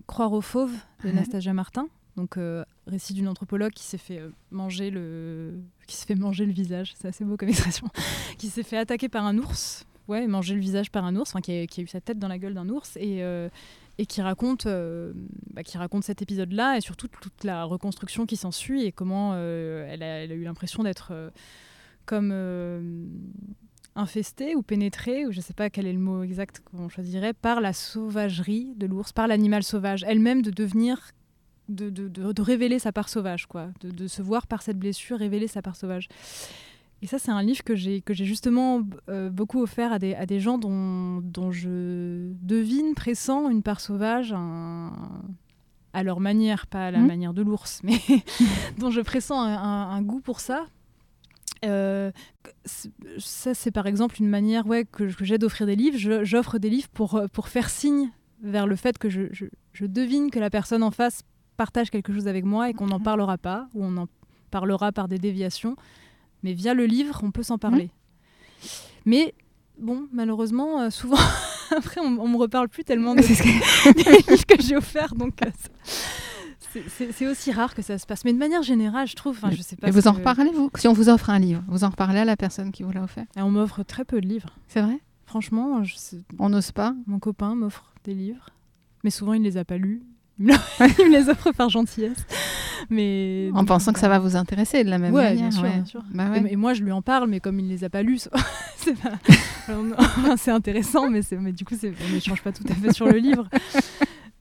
Croire aux fauves de. Nastasia Martin. Donc, euh, récit d'une anthropologue qui s'est fait euh, manger le, fait manger le visage. C'est assez beau comme expression. qui s'est fait attaquer par un ours. Ouais, manger le visage par un ours. Enfin, qui a, eu sa tête dans la gueule d'un ours et euh, et qui raconte, bah, qui raconte cet épisode-là et surtout toute la reconstruction qui s'ensuit et comment elle, a, eu l'impression d'être comme infestée ou pénétrée, ou je ne sais pas quel est le mot exact qu'on choisirait, par la sauvagerie de l'ours, par l'animal sauvage, elle-même de devenir, de, de, de- de révéler sa part sauvage, quoi, de, de se voir par cette blessure révéler sa part sauvage. Et ça, c'est un livre que j'ai que j'ai justement euh, beaucoup offert à des, à des gens dont, dont je devine, pressent une part sauvage, un- à leur manière, pas à la Mhm. manière de l'ours, mais dont je pressens un, un- un goût pour ça. Euh, ça, c'est par exemple une manière ouais, que, que j'ai d'offrir des livres. J'offre des livres pour, pour faire signe vers le fait que je, je- je devine que la personne en face partage quelque chose avec moi et qu'on n'en Mhm. parlera pas, ou on en parlera par des déviations. Mais via le livre, on peut s'en parler. Mais bon, malheureusement, euh, souvent, après, on, on me reparle plus tellement de ce que- des livres que j'ai offerts. Donc, euh, c'est- aussi rare que ça se passe. Mais de manière générale, je trouve, je sais pas. Et vous en que- reparlez, vous? Si on vous offre un livre, vous en reparlez à la personne qui vous l'a offert? Et on m'offre très peu de livres. C'est vrai? Franchement, je sais- On n'ose pas? Mon copain m'offre des livres, mais souvent il ne les a pas lus. Il me, les offre par gentillesse. Mais En pensant que ça va vous intéresser de la même Ouais, manière. bien sûr, ouais. bien sûr. Bah ouais. Et, et moi, je lui en parle, mais comme il ne les a pas lus, c'est pas- enfin, intéressant, mais, mais du coup, on n'échange pas tout à fait sur le livre.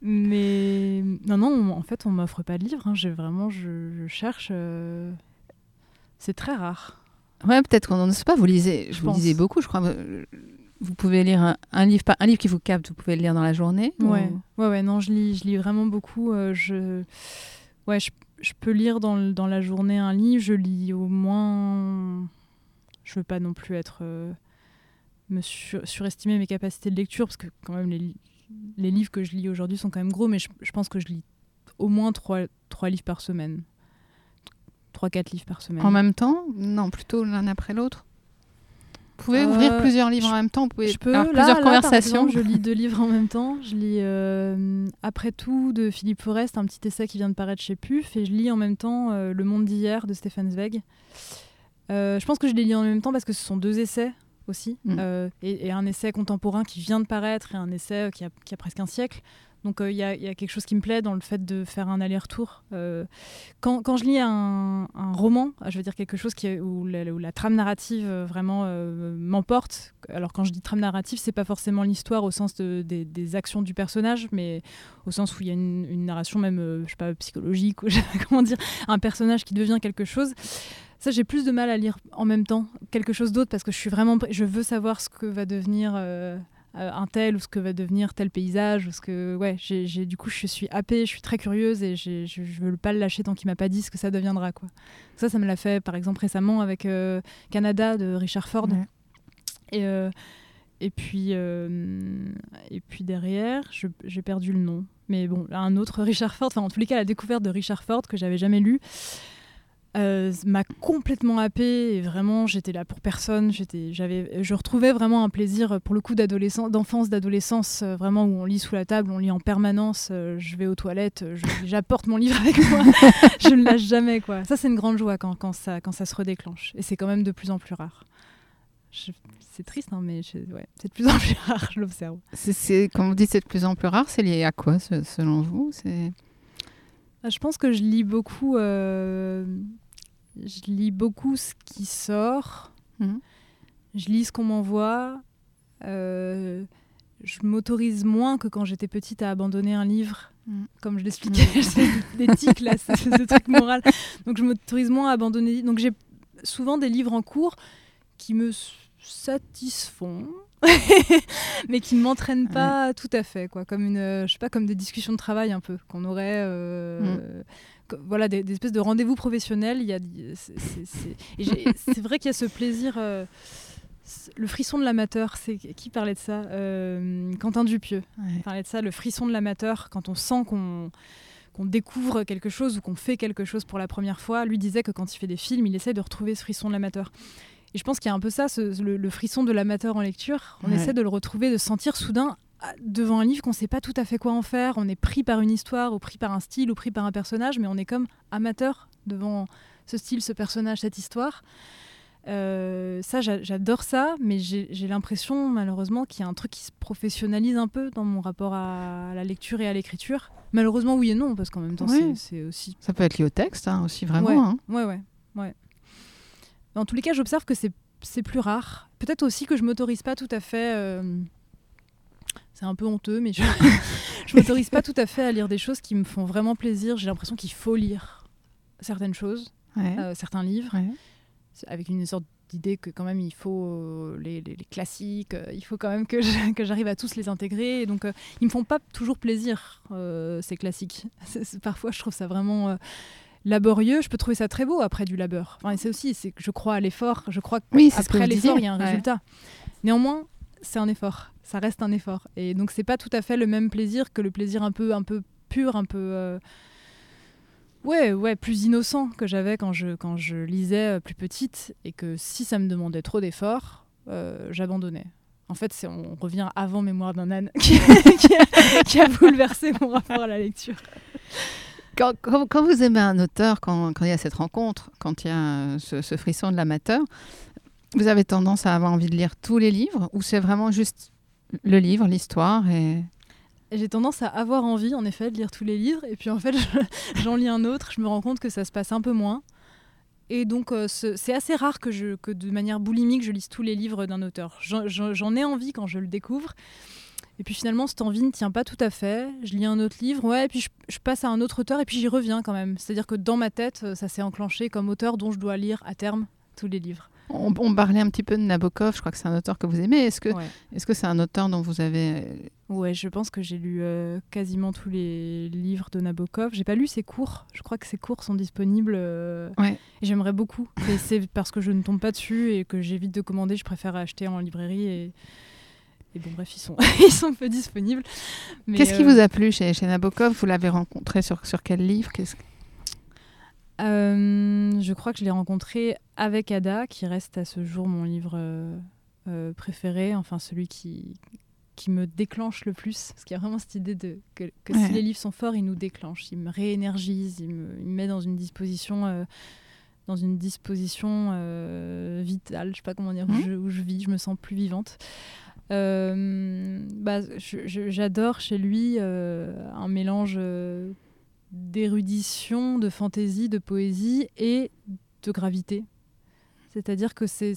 Mais non, non, on- en fait, on m'offre pas de livre. hein. J'ai vraiment, je, je cherche. euh, C'est très rare. Ouais, peut-être qu'on n'ose pas. Vous lisez, Je vous lisez beaucoup, je crois. Vous- pouvez lire un, un livre, pas un livre qui vous capte, vous pouvez le lire dans la journée. ou- Ouais, ouais, ouais, non, je lis, je lis vraiment beaucoup. euh, je, ouais, je, je peux lire dans, le- dans la journée un livre. Je lis au moins. Je veux pas non plus être euh, me sur- surestimer mes capacités de lecture parce que quand même les, les livres que je lis aujourd'hui sont quand même gros, mais je, je pense que je lis au moins trois, trois livres par semaine, trois quatre livres par semaine. En même temps? Non, plutôt l'un après l'autre? Vous pouvez Euh, ouvrir plusieurs livres je- en même temps. Vous pouvez je peux avoir là, plusieurs là, par conversations. exemple, je lis deux livres en même temps. Je lis euh, Après tout de Philippe Forest, un petit essai qui vient de paraître chez PUF, et je lis en même temps euh, Le Monde d'hier de Stéphane Zweig. Euh, je pense que je les lis en même temps parce que ce sont deux essais aussi, Mm. euh, et, et un essai contemporain qui vient de paraître et un essai euh, qui a, qui a presque un siècle. Donc euh, il y, a, quelque chose qui me plaît dans le fait de faire un aller-retour. Euh, quand, je lis un, roman, ah, je veux dire quelque chose où, la, trame narrative euh, vraiment m'emporte. Alors quand je dis trame narrative, c'est pas forcément l'histoire au sens de- des, actions du personnage, mais au sens où il y a une, narration même, je sais pas, psychologique ou comment dire, un personnage qui devient quelque chose. Ça, j'ai plus de mal à lire en même temps quelque chose d'autre parce que je suis vraiment, je veux savoir ce que va devenir. Euh, un tel ou ce que va devenir tel paysage ou ce que ouais j'ai du coup je suis happée je suis très curieuse et je, je veux pas le lâcher tant qu'il m'a pas dit ce que ça deviendra quoi. Ça ça me l'a fait par exemple récemment avec euh, Canada de Richard Ford. Ouais. et euh, et puis et puis derrière j'ai perdu le nom. Mais bon un autre Richard Ford enfin en tous les cas la découverte de Richard Ford que j'avais jamais lu euh, m'a complètement happée et vraiment j'étais là pour personne. J'étais j'avais je retrouvais vraiment un plaisir euh, pour le coup d'adolescence d'enfance d'adolescence euh, vraiment où on lit sous la table on lit en permanence euh, je vais aux toilettes j'apporte mon livre avec moi. Je ne lâche jamais quoi. Ça c'est une grande joie quand, quand ça quand ça se redéclenche. Et c'est quand même de plus en plus rare. Je- c'est triste hein, mais je- ouais, c'est de plus en plus rare je l'observe. C'est- Comme vous dites, c'est de plus en plus rare. C'est lié à quoi, selon vous? C'est Ah, Je pense que je lis beaucoup. Je lis beaucoup ce qui sort. Mhm. Je lis ce qu'on m'envoie. Euh, Je m'autorise moins que quand j'étais petite à abandonner un livre. Mhm. Comme je l'expliquais, j'ai des tics là, ce, ce truc moral. Donc je m'autorise moins à abandonner. Donc j'ai souvent des livres en cours qui me satisfont, mais qui ne m'entraînent pas tout à fait, quoi. Comme une, euh, je sais pas, comme des discussions de travail un peu qu'on aurait. euh, co- Voilà, des, des espèces de rendez-vous professionnels. Il y a, c'est- vrai qu'il y a ce plaisir, euh, le frisson de l'amateur. C'est qui parlait de ça Euh, Quentin Dupieux Ouais. parlait de ça, le frisson de l'amateur, quand on sent qu'on qu'on découvre quelque chose ou qu'on fait quelque chose pour la première fois. Lui disait que quand il fait des films, il essaie de retrouver ce frisson de l'amateur. Et je pense qu'il y a un peu ça, ce- le, le frisson de l'amateur en lecture. On Ouais. essaie de le retrouver, de sentir soudain devant un livre qu'on ne sait pas tout à fait quoi en faire. On est pris par une histoire, ou pris par un style, ou pris par un personnage, mais on est comme amateur devant ce style, ce personnage, cette histoire. Euh, ça, j'a- j'adore ça, mais j'ai l'impression malheureusement qu'il y a un truc qui se professionnalise un peu dans mon rapport à la lecture et à l'écriture. Malheureusement, oui et non, parce qu'en même temps, Oui. c'est- aussi. Ça peut être lié au texte hein, aussi, vraiment. Ouais. hein. Ouais, ouais, ouais. Dans tous les cas, j'observe que c'est c'est plus rare. Peut-être aussi que je m'autorise pas tout à fait. euh, C'est un peu honteux, mais je, je m'autorise pas tout à fait à lire des choses qui me font vraiment plaisir. J'ai l'impression qu'il faut lire certaines choses, Ouais. euh, certains livres Ouais. avec une sorte d'idée que quand même il faut euh, les, les- les classiques, euh, il faut quand même que je- que j'arrive à tous les intégrer. Et donc euh, ils me font pas toujours plaisir ces classiques. C'est- c'est- parfois je trouve ça vraiment laborieux. Je peux trouver ça très beau après du labeur. Enfin, c'est aussi, c'est que je crois à l'effort. Je crois Oui, qu'après vous l'effort il y a un Ouais. résultat. Néanmoins, c'est un effort. Ça reste un effort. Et donc c'est pas tout à fait le même plaisir que le plaisir un peu un peu pur, un peu euh, Ouais, ouais, plus innocent que j'avais quand je, quand je lisais euh, plus petite et que si ça me demandait trop d'efforts, euh, j'abandonnais. En fait, on revient avant Mémoire d'un âne qui, a, bouleversé mon rapport à la lecture. Quand, quand- vous aimez un auteur, quand, il y a cette rencontre, quand il y a ce frisson de l'amateur, vous avez tendance à avoir envie de lire tous les livres ou c'est vraiment juste le livre, l'histoire et... J'ai tendance à avoir envie, en effet, de lire tous les livres. Et puis, en fait, je- j'en lis un autre, je me rends compte que ça se passe un peu moins. Et donc, euh, ce- c'est assez rare que, je, que de manière boulimique, je lise tous les livres d'un auteur. J'en- ai envie quand je le découvre. Et puis finalement, cette envie ne tient pas tout à fait. Je lis un autre livre, ouais, et puis je, je passe à un autre auteur, et puis j'y reviens quand même. C'est-à-dire que dans ma tête, euh, ça s'est enclenché comme auteur dont je dois lire à terme tous les livres. On, on parlait un petit peu de Nabokov, je crois que c'est un auteur que vous aimez. Est-ce que Ouais. est-ce que c'est un auteur dont vous avez... euh, Ouais, je pense que j'ai lu euh, quasiment tous les livres de Nabokov. J'ai pas lu ses cours. Je crois que ses cours sont disponibles. euh, Ouais. Et j'aimerais beaucoup. Et c'est parce que je ne tombe pas dessus et que j'évite de commander. Je préfère acheter en librairie. Et, et bon, bref, ils sont, ils sont peu disponibles. Qu'est-ce qui vous a plu chez, chez Nabokov? Vous l'avez rencontré sur, sur quel livre? Qu'est-ce je crois que je l'ai rencontré avec Ada, qui reste à ce jour mon livre euh, euh, préféré, enfin celui qui, qui me déclenche le plus. Parce qu'il y a vraiment cette idée de, que, que Ouais. si les livres sont forts, ils nous déclenchent, ils me réénergisent, ils me, ils me mettent dans une disposition, euh, dans une disposition euh, vitale, je sais pas comment dire, où, je, où je vis, je me sens plus vivante. Euh, bah, J'adore chez lui euh, un mélange euh, d'érudition, de fantaisie, de poésie et de gravité. C'est-à-dire que c'est,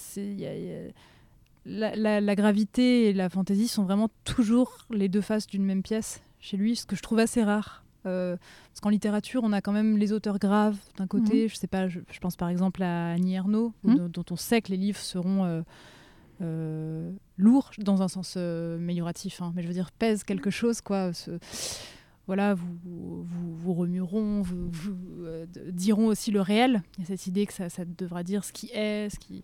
la, la- la gravité et la fantaisie sont vraiment toujours les deux faces d'une même pièce chez lui, ce que je trouve assez rare. Euh, parce qu'en littérature, on a quand même les auteurs graves d'un côté. Je sais pas, je, je pense par exemple à Annie Ernaux, Mhm. dont, on sait que les livres seront euh, euh, lourds dans un sens amélioratif, hein, mais je veux dire pèsent quelque chose, quoi. Ce- voilà, vous, vous, vous remueront, vous, vous, euh, diront aussi le réel. Il y a cette idée que ça, ça devra dire ce qui est, ce qui.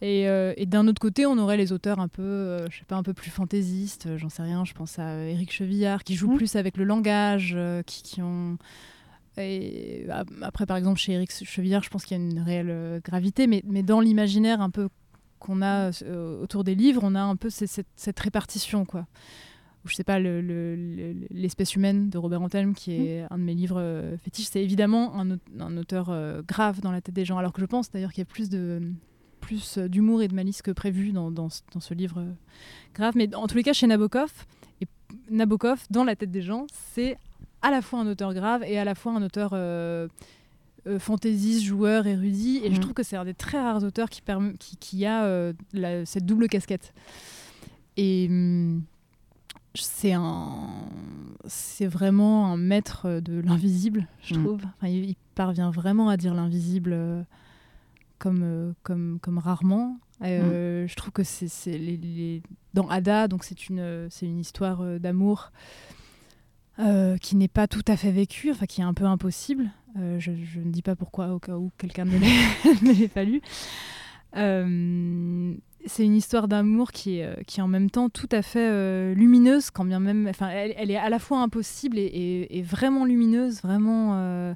Et, euh, et d'un autre côté, on aurait les auteurs un peu, euh, je sais pas, un peu plus fantaisistes. J'en sais rien. Je pense à Éric Chevillard qui joue Mhm. plus avec le langage, qui, qui ont. Et après, par exemple, chez Éric Chevillard, je pense qu'il y a une réelle gravité, mais, mais dans l'imaginaire un peu qu'on a autour des livres, on a un peu cette, cette répartition, quoi. Ou je sais pas, le- le- le- l'espèce humaine de Robert Antelme, qui est un de mes livres euh, fétiches, c'est évidemment un, au- un auteur euh, grave dans la tête des gens, alors que je pense d'ailleurs qu'il y a plus de plus euh, d'humour et de malice que prévu dans, dans, ce- dans ce livre euh, grave. Mais en tous les cas, chez Nabokov, et Nabokov, dans la tête des gens, c'est à la fois un auteur grave et à la fois un auteur fantaisiste, joueur, érudit. Et je Mhm. trouve que c'est un des très rares auteurs qui, permet- qui, qui a la- cette double casquette. Et hum, c'est un, c'est vraiment un maître de l'invisible, je Mhm. trouve. Enfin, il, il parvient vraiment à dire l'invisible euh, comme, euh, comme, comme rarement. Euh, Je trouve que c'est les, les- dans Ada, donc c'est une, c'est une histoire d'amour qui n'est pas tout à fait vécue, enfin qui est un peu impossible. Je, je ne dis pas pourquoi au cas où quelqu'un ne l'ait ne l'ait pas lu. C'est une histoire d'amour qui est, euh, qui est en même temps tout à fait euh, lumineuse, quand bien même. Enfin, elle, elle est à la fois impossible et, et- et vraiment lumineuse, vraiment, euh,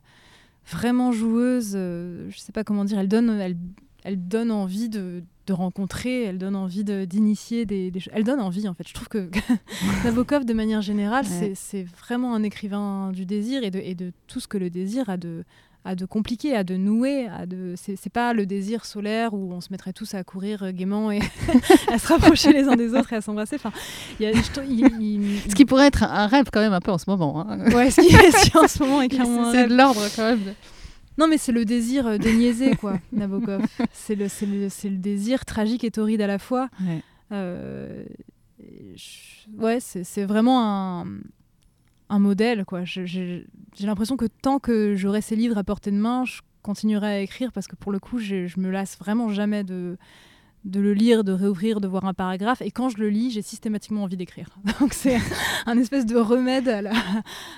vraiment joueuse. euh, je sais pas comment dire. Elle donne, elle, elle donne envie de, de rencontrer, elle donne envie de- d'initier des, des choses. Elle donne envie, en fait. Je trouve que Nabokov, de manière générale, Ouais. c'est- c'est vraiment un écrivain du désir et de, et de tout ce que le désir a de à de compliqué, à de nouer, à de c'est c'est pas le désir solaire où on se mettrait tous à courir euh, gaiement et à se rapprocher les uns des autres et à s'embrasser. Enfin, y a, je Ce qui pourrait être un rêve quand même un peu en ce moment. hein. ouais, ce qui qui en ce moment est clairement C'est de l'ordre quand même. Non, mais c'est le désir euh, déniaisé, quoi, Nabokov. C'est le, c'est le, c'est le désir tragique et torride à la fois. Ouais. Euh, je- ouais, c'est c'est vraiment un, un modèle, quoi. J'ai l'impression que tant que j'aurai ces livres à portée de main, je continuerai à écrire parce que pour le coup, je me lasse vraiment jamais de de le lire, de réouvrir, de voir un paragraphe. Et quand je le lis, j'ai systématiquement envie d'écrire. Donc c'est un espèce de remède à la,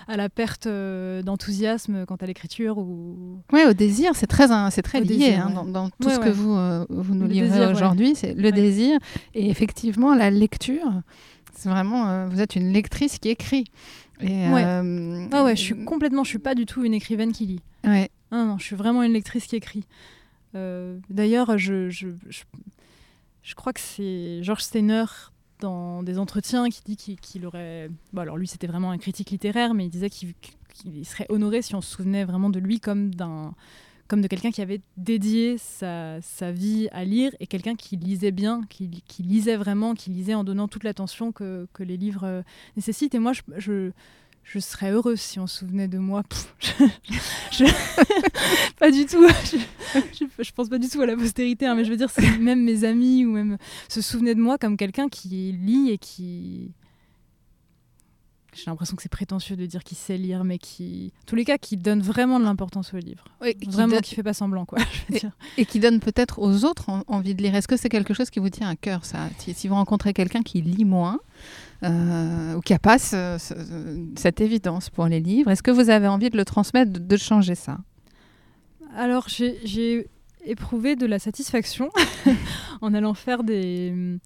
à la perte euh, d'enthousiasme quant à l'écriture. Ou... Ouais, au désir, c'est très, c'est très Au lié désir, hein, ouais. dans, dans tout Ouais, ce que vous, euh, vous nous Le livrez aujourd'hui. C'est le désir. Et effectivement, la lecture, c'est vraiment. euh, vous êtes une lectrice qui écrit. Et, Ouais. euh, Ah ouais, je suis complètement, je suis pas du tout une écrivaine qui lit. ouais. Non, non, je suis vraiment une lectrice qui écrit. Euh, D'ailleurs, je, je, je, je crois que c'est Georges Steiner dans des entretiens qui dit qu'il qu'il aurait. Bon, alors lui, c'était vraiment un critique littéraire, mais il disait qu'il qu'il serait honoré si on se souvenait vraiment de lui comme d'un comme de quelqu'un qui avait dédié sa, vie à lire et quelqu'un qui lisait bien, qui, lisait vraiment, qui lisait en donnant toute l'attention que, les livres euh, nécessitent. Et moi, je, serais heureuse si on se souvenait de moi. Je- pas du tout. Je, pense pas du tout à la postérité, hein, mais je veux dire, même mes amis ou même se souvenaient de moi comme quelqu'un qui lit et qui. J'ai l'impression que c'est prétentieux de dire qu'il sait lire, mais qui, en tous les cas, qui donne vraiment de l'importance au livre. Qui Vraiment, donne- qui fait pas semblant, quoi. je veux dire. et qui donne peut-être aux autres en- envie de lire. Est-ce que c'est quelque chose qui vous tient à cœur, ça? Si, si vous rencontrez quelqu'un qui lit moins euh, ou qui n'a pas ce- ce- cette évidence pour les livres, est-ce que vous avez envie de le transmettre, de, de changer ça? Alors, j'ai éprouvé de la satisfaction en allant faire des,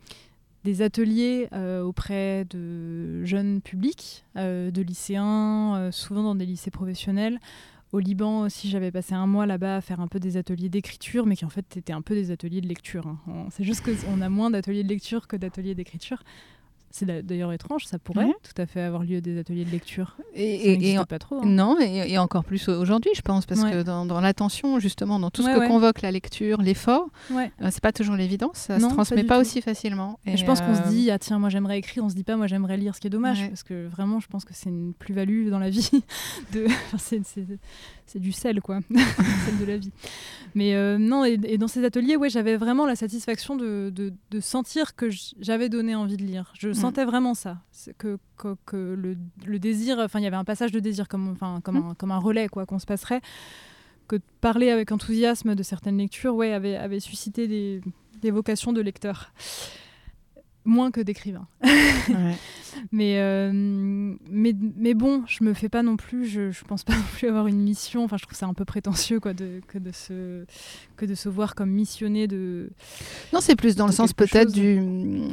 des ateliers euh, auprès de jeunes publics, euh, de lycéens, euh, souvent dans des lycées professionnels. Au Liban aussi, j'avais passé un mois là-bas à faire un peu des ateliers d'écriture, mais qui en fait étaient un peu des ateliers de lecture. hein. C'est juste qu'on a moins d'ateliers de lecture que d'ateliers d'écriture. C'est d'a- d'ailleurs étrange, ça pourrait Mhm. tout à fait avoir lieu des ateliers de lecture. et, Ça et- pas trop. hein. Non, et, et encore plus aujourd'hui, je pense, parce Ouais. que dans, dans l'attention, justement, dans tout ce Ouais, que ouais. convoque la lecture, l'effort, euh, c'est pas toujours l'évidence, ça Non, se transmet pas, aussi facilement. Et je pense qu'on se euh, dit, ah tiens, moi j'aimerais écrire, on se dit pas, moi j'aimerais lire, ce qui est dommage, parce que vraiment, je pense que c'est une plus-value dans la vie. De... enfin, c'est, du sel, quoi, sel de la vie. Mais euh, non, et, dans ces ateliers, ouais, j'avais vraiment la satisfaction de, de- de sentir que j'avais donné envie de lire. Je sentais vraiment ça, que, que, que le, le désir, enfin, il y avait un passage de désir comme, enfin, comme, Mm. un, comme un relais, quoi, qu'on se passerait. Que de parler avec enthousiasme de certaines lectures, ouais, avait, avait suscité des, des vocations de lecteurs. Moins que d'écrivains. ouais. Mais, euh, mais, mais bon, je me fais pas non plus, je, je pense pas non plus avoir une mission. Enfin, je trouve ça un peu prétentieux quoi, de, que, de se, que de se voir comme missionné de. Non, c'est plus dans le sens peut-être du,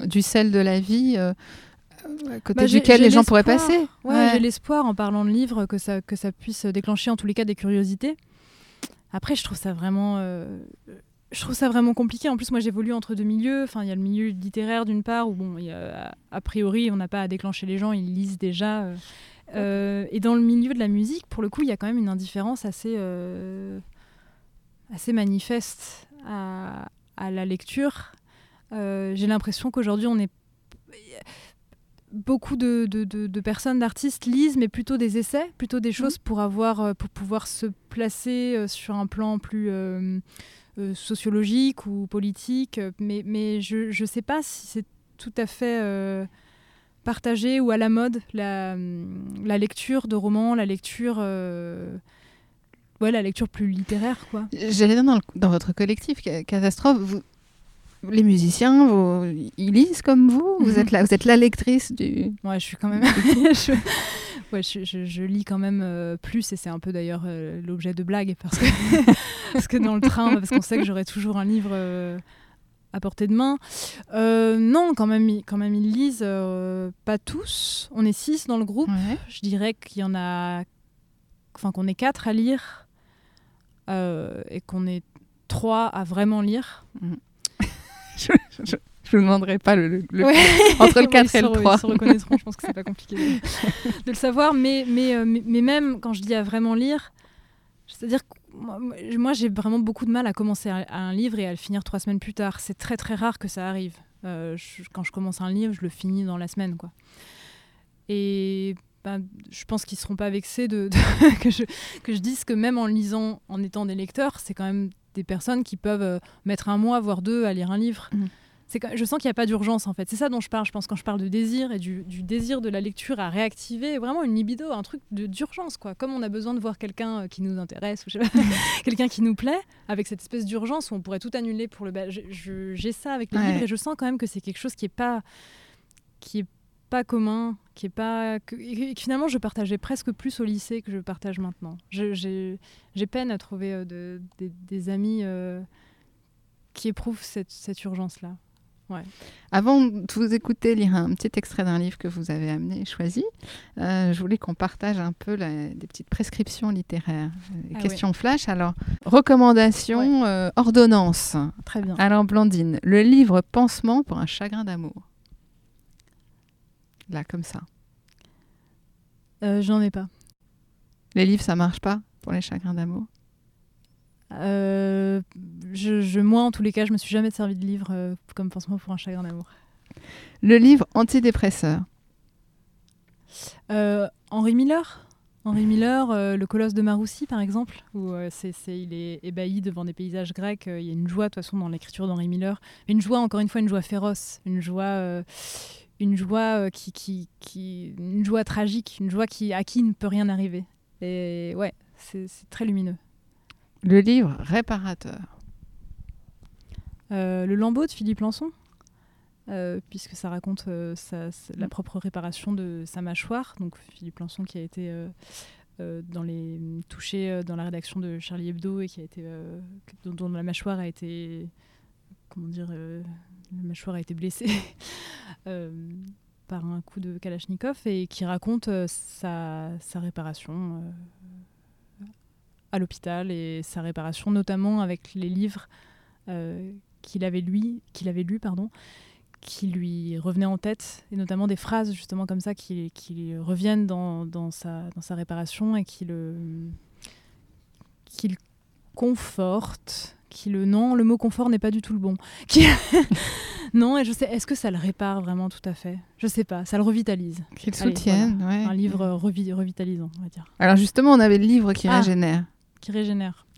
du sel de la vie, euh, euh, à côté Bah, duquel les gens pourraient passer. Ouais, Ouais. j'ai l'espoir en parlant de livres que ça, que ça puisse déclencher en tous les cas des curiosités. Après, je trouve ça vraiment. euh, je trouve ça vraiment compliqué. En plus, moi, j'évolue entre deux milieux. Enfin, il y a le milieu littéraire d'une part où, bon, y a- a priori, on n'a pas à déclencher les gens, ils lisent déjà. euh, euh, et dans le milieu de la musique, pour le coup, il y a quand même une indifférence assez, euh, assez manifeste à, à la lecture. J'ai l'impression qu'aujourd'hui, on est beaucoup de, de- de- de personnes, d'artistes lisent, mais plutôt des essais, plutôt des choses pour avoir, pour pouvoir se placer sur un plan plus sociologique ou politique. Mais, mais je ne sais pas si c'est tout à fait euh, partagé ou à la mode la, hum, la lecture de romans, la lecture. euh, ouais, la lecture plus littéraire, quoi. J'allais dire dans, le- dans votre collectif Ca- Catastrophe, vous, les musiciens, vous, ils lisent comme vous. Vous êtes la, vous êtes la lectrice du. Ouais, je suis quand même. je... Ouais, je, je- je lis quand même euh, plus et c'est un peu d'ailleurs euh, l'objet de blagues parce que, parce que dans le train, parce qu'on sait que j'aurai toujours un livre euh, à portée de main. Non, quand même, ils- quand même, ils lisent. pas tous. On est six dans le groupe. Ouais. Je dirais qu'il y en a. Enfin, qu'on est quatre à lire et qu'on est trois à vraiment lire. Je, je, je vous demanderai pas le, le- le- Ouais. entre le Ouais, 4 et le se- 3. Ils se reconnaîtront, je pense que c'est pas compliqué de, de le savoir. Mais, mais, euh, mais, mais même quand je dis à vraiment lire, c'est-à-dire que moi, moi, j'ai vraiment beaucoup de mal à commencer un, un livre et à le finir trois semaines plus tard. C'est très très rare que ça arrive. Euh, je- quand je commence un livre, je le finis dans la semaine. Quoi. Et ben, je pense qu'ils seront pas vexés de, de- que, je, que je dise que même en lisant, en étant des lecteurs, c'est quand même des personnes qui peuvent euh, mettre un mois, voire deux, à lire un livre. Mhm. Quand- je sens qu'il n'y a pas d'urgence en fait. C'est ça dont je parle, je pense, quand je parle de désir et du, du désir de la lecture à réactiver vraiment une libido, un truc d'urgence quoi. Comme on a besoin de voir quelqu'un euh, qui nous intéresse ou quelqu'un qui nous plaît, avec cette espèce d'urgence où on pourrait tout annuler pour le. J'ai ça avec les Ouais. livres et je sens quand même que c'est quelque chose qui est pas qui est pas commun, qui est pas que, et finalement je partageais presque plus au lycée que je partage maintenant. J'ai peine à trouver euh, de- des- des amis euh, qui éprouvent cette, cette urgence là. Avant de vous écouter lire un petit extrait d'un livre que vous avez amené, choisi, euh, je voulais qu'on partage un peu la- des petites prescriptions littéraires. Euh, Ah Question flash, alors, recommandation, euh, ordonnance. Très bien. Alors, Blandine, le livre Pansement pour un chagrin d'amour. Là, comme ça. Euh, J'en ai pas. Les livres, ça marche pas pour les chagrins d'amour? Je, je- moi, en tous les cas, je me suis jamais servi de livre euh, comme pansement pour un chagrin d'amour. Le livre antidépresseur. Euh, Henri Miller? Henri Miller, euh, le colosse de Maroussi, par exemple, où euh, il est ébahi devant des paysages grecs. euh, Il y a une joie, de toute façon, dans l'écriture d'Henri Miller. Une joie, encore une fois, une joie féroce, une joie, euh, une joie euh, qui, qui, qui, une joie tragique, une joie qui, à qui ne peut rien arriver. Et ouais, c'est très lumineux. Le livre réparateur. Euh, le lambeau de Philippe Lançon, euh, puisque ça raconte euh, sa- sa- la propre réparation de sa mâchoire. Donc Philippe Lançon qui a été dans les, touché dans la rédaction de Charlie Hebdo et qui a été, dont, dont la mâchoire a été, comment dire, la mâchoire a été blessée par un coup de Kalachnikov et qui raconte sa, sa réparation à l'hôpital et sa réparation notamment avec les livres euh, qu'il avait lui, qu'il avait lu, pardon, qui lui revenaient en tête, et notamment des phrases justement comme ça qui, qui reviennent dans, dans, sa, dans sa réparation et qui le, qui le confortent, qui le non, le mot confort n'est pas du tout le bon. Qui- non, et je sais, est-ce que ça le répare vraiment tout à fait? Je sais pas, ça le revitalise. Qu'ils Allez, soutiennent. ouais. Un livre revi- revitalisant, on va dire, Alors justement, on avait le livre qui Ah. régénère. Qui régénère.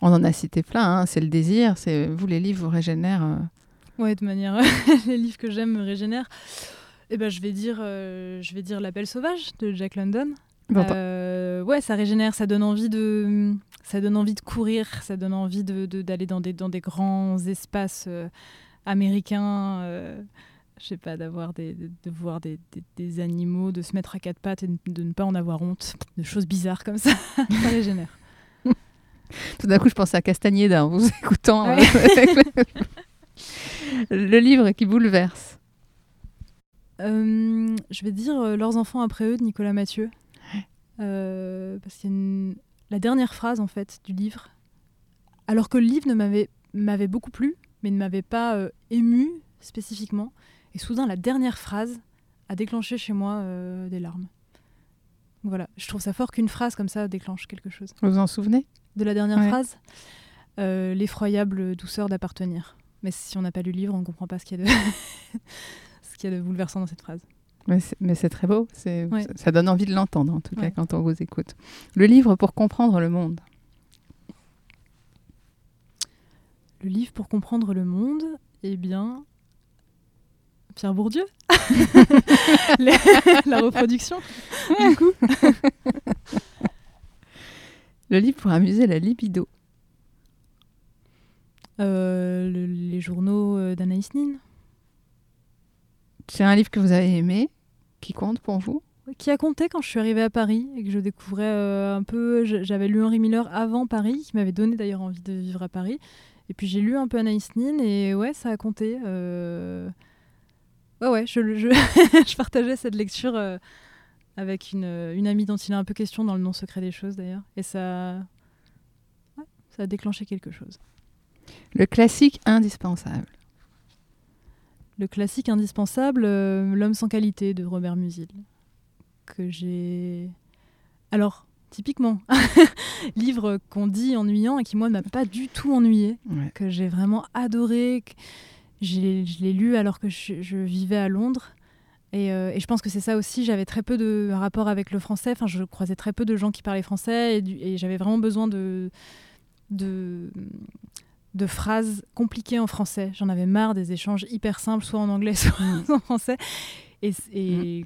On en a cité plein, hein, c'est le désir, c'est vous les livres vous régénèrent. euh. Ouais, de manière, les livres que j'aime me régénèrent. Eh ben, je vais dire, euh, je vais dire l'appel sauvage de Jack London. Bon, bah, Euh, ouais, ça régénère, ça donne envie de, ça donne envie de courir, ça donne envie de de- d'aller dans des dans des grands espaces euh, américains. Je sais pas, d'avoir des, de, de voir des, des, des animaux, de se mettre à quatre pattes et de, ne pas en avoir honte, de choses bizarres comme ça, ça régénère. Tout d'un coup, je pensais à Castagneda en vous écoutant. Ouais. euh, le livre qui bouleverse. Euh, je vais dire euh, Leurs enfants après eux de Nicolas Mathieu. Parce qu'il y a une- la dernière phrase en fait du livre, alors que le livre ne m'avait m'avait beaucoup plu, mais ne m'avait pas ému spécifiquement. Et soudain, la dernière phrase a déclenché chez moi euh, des larmes. Donc Voilà, je trouve ça fort qu'une phrase comme ça déclenche quelque chose. Vous vous en souvenez? De la dernière Ouais. phrase, euh, l'effroyable douceur d'appartenir. Mais si on n'a pas lu le livre, on ne comprend pas ce qu'il y a de ce qu'il y a de bouleversant dans cette phrase. Mais c'est- très beau, Ouais. ça- ça donne envie de l'entendre en tout cas Ouais. quand on vous écoute. Le livre pour comprendre le monde. Le livre pour comprendre le monde, eh bien, Pierre Bourdieu. les- la reproduction. Du coup, Le livre pour amuser la libido. Euh, le- les journaux euh, d'Anaïs Nin, C'est un livre que vous avez aimé, qui compte pour vous? Qui a compté quand je suis arrivée à Paris et que je découvrais euh, un peu. J'avais lu Henri Miller avant Paris, qui m'avait donné d'ailleurs envie de vivre à Paris. Et puis j'ai lu un peu Anaïs Nin et ouais, ça a compté. euh, Ouais, ouais, je, je, je partageais cette lecture euh, avec une, une amie dont il est un peu question dans le non secret des choses d'ailleurs. Et ça. Ouais, ça a déclenché quelque chose. Le classique indispensable. Le classique indispensable, euh, L'homme sans qualité de Robert Musil, que j'ai. Alors, typiquement, livre qu'on dit ennuyant et qui, moi, ne m'a pas du tout ennuyé, Ouais. que j'ai vraiment adoré. que Je l'ai lu alors que je, je vivais à Londres. Et, euh, et je pense que c'est ça aussi, j'avais très peu de rapport avec le français, enfin, je croisais très peu de gens qui parlaient français et, j'avais vraiment besoin de. de de phrases compliquées en français. J'en avais marre des échanges hyper simples, soit en anglais, soit en français. Et, et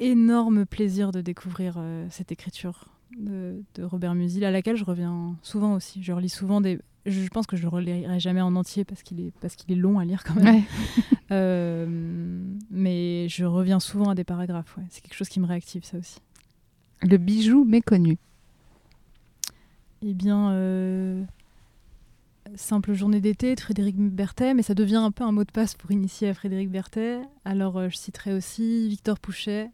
énorme plaisir de découvrir euh, cette écriture de, de Robert Musil, à laquelle je reviens souvent aussi. Je relis souvent des... Je pense que je le relirai jamais en entier parce qu'il est, parce qu'il est long à lire quand même. Ouais. Euh, mais je reviens souvent à des paragraphes. ouais. C'est quelque chose qui me réactive, ça aussi. Le bijou méconnu. Eh bien, euh, Simple journée d'été de Frédéric Berthet, mais ça devient un peu un mot de passe pour initier à Frédéric Berthet. Alors, euh, je citerai aussi Victor Pouchet,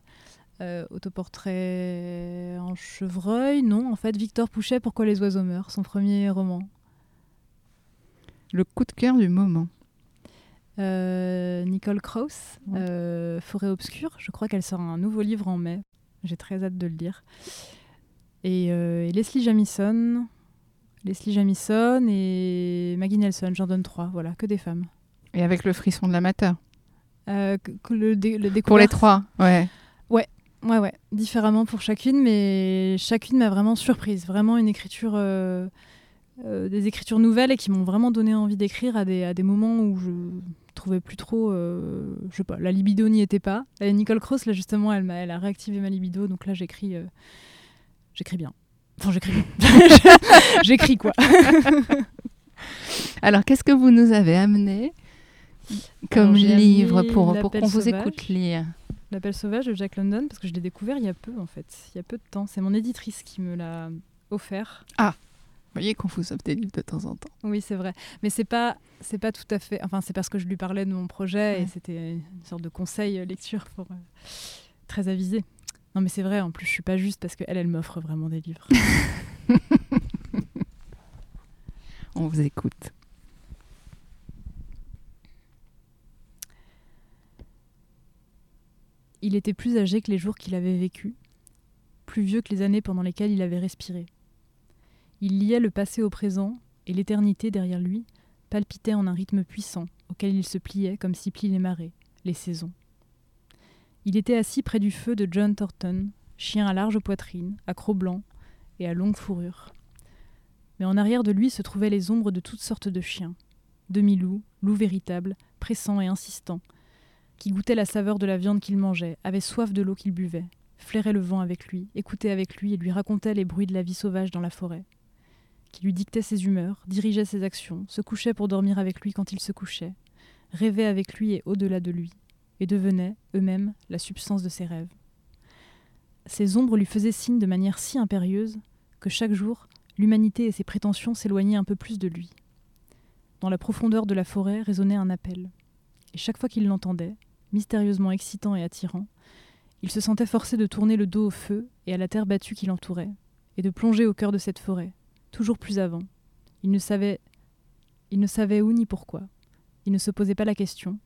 euh, autoportrait en chevreuil. Non, en fait, Victor Pouchet, Pourquoi les oiseaux meurent, son premier roman. Le coup de cœur du moment. Euh, Nicole Krauss, Ouais. euh, Forêt obscure. Je crois qu'elle sort un nouveau livre en mai. J'ai très hâte de le lire. Et, euh, et Leslie Jamison. Leslie Jamison et Maggie Nelson, j'en donne trois. Voilà, que des femmes. Et avec le frisson de l'amateur. Le, dé- le Pour les trois, ouais. Ouais, ouais, différemment pour chacune, mais chacune m'a vraiment surprise. Vraiment une écriture, euh, des écritures nouvelles et qui m'ont vraiment donné envie d'écrire à des, à des moments où je trouvais plus trop, euh, je sais pas, la libido n'y était pas. Et Nicole Cross, là justement, elle, elle a réactivé ma libido, donc là j'écris, euh, j'écris bien. Enfin, j'écris bien. j'écris quoi. Alors, qu'est-ce que vous nous avez amené comme Alors, livre pour, pour qu'on vous écoute lire? L'appel sauvage de Jack London, parce que je l'ai découvert il y a peu en fait, il y a peu de temps. C'est mon éditrice qui me l'a offert. Vous voyez qu'on vous offre des livres de temps en temps. Oui, c'est vrai. Mais c'est pas, c'est pas tout à fait. Enfin, c'est parce que je lui parlais de mon projet et c'était une sorte de conseil euh, lecture pour euh, très avisé. Non, mais c'est vrai. En plus, je suis pas juste parce qu'elle, elle m'offre vraiment des livres. On vous écoute. Il était plus âgé que les jours qu'il avait vécus, plus vieux que les années pendant lesquelles il avait respiré. Il liait le passé au présent et l'éternité derrière lui palpitait en un rythme puissant auquel il se pliait comme s'y plient les marées, les saisons. Il était assis près du feu de John Thornton, chien à large poitrine, à croc blanc et à longue fourrure. Mais en arrière de lui se trouvaient les ombres de toutes sortes de chiens, demi-loups, loups véritables, pressants et insistants, qui goûtaient la saveur de la viande qu'il mangeait, avaient soif de l'eau qu'il buvait, flairaient le vent avec lui, écoutaient avec lui et lui racontaient les bruits de la vie sauvage dans la forêt, qui lui dictaient ses humeurs, dirigeaient ses actions, se couchaient pour dormir avec lui quand il se couchait, rêvaient avec lui et au-delà de lui, et devenaient, eux-mêmes, la substance de ses rêves. Ces ombres lui faisaient signe de manière si impérieuse que chaque jour, l'humanité et ses prétentions s'éloignaient un peu plus de lui. Dans la profondeur de la forêt résonnait un appel, et chaque fois qu'il l'entendait, mystérieusement excitant et attirant, il se sentait forcé de tourner le dos au feu et à la terre battue qui l'entourait, et de plonger au cœur de cette forêt, toujours plus avant. Il ne savait, il ne savait où ni pourquoi. Il ne se posait pas la question,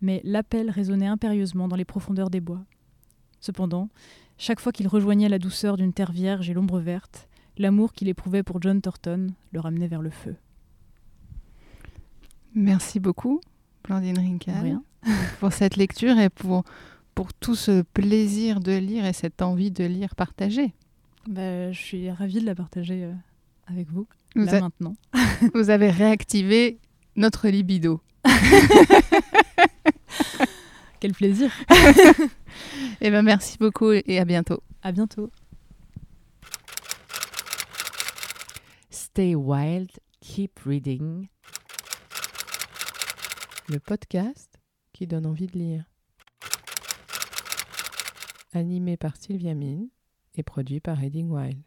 mais l'appel résonnait impérieusement dans les profondeurs des bois. Cependant, chaque fois qu'il rejoignait la douceur d'une terre vierge et l'ombre verte, l'amour qu'il éprouvait pour John Thornton le ramenait vers le feu. Merci beaucoup, Blandine Rincal, pour cette lecture et pour, pour tout ce plaisir de lire et cette envie de lire partagée. Bah, je suis ravie de la partager euh, avec vous, Vous, là a- maintenant. vous avez réactivé notre libido. Quel plaisir. Eh ben, merci beaucoup et à bientôt. À bientôt. Stay wild, keep reading. Le podcast qui donne envie de lire. Animé par Sylvia Mine et produit par Reading Wild.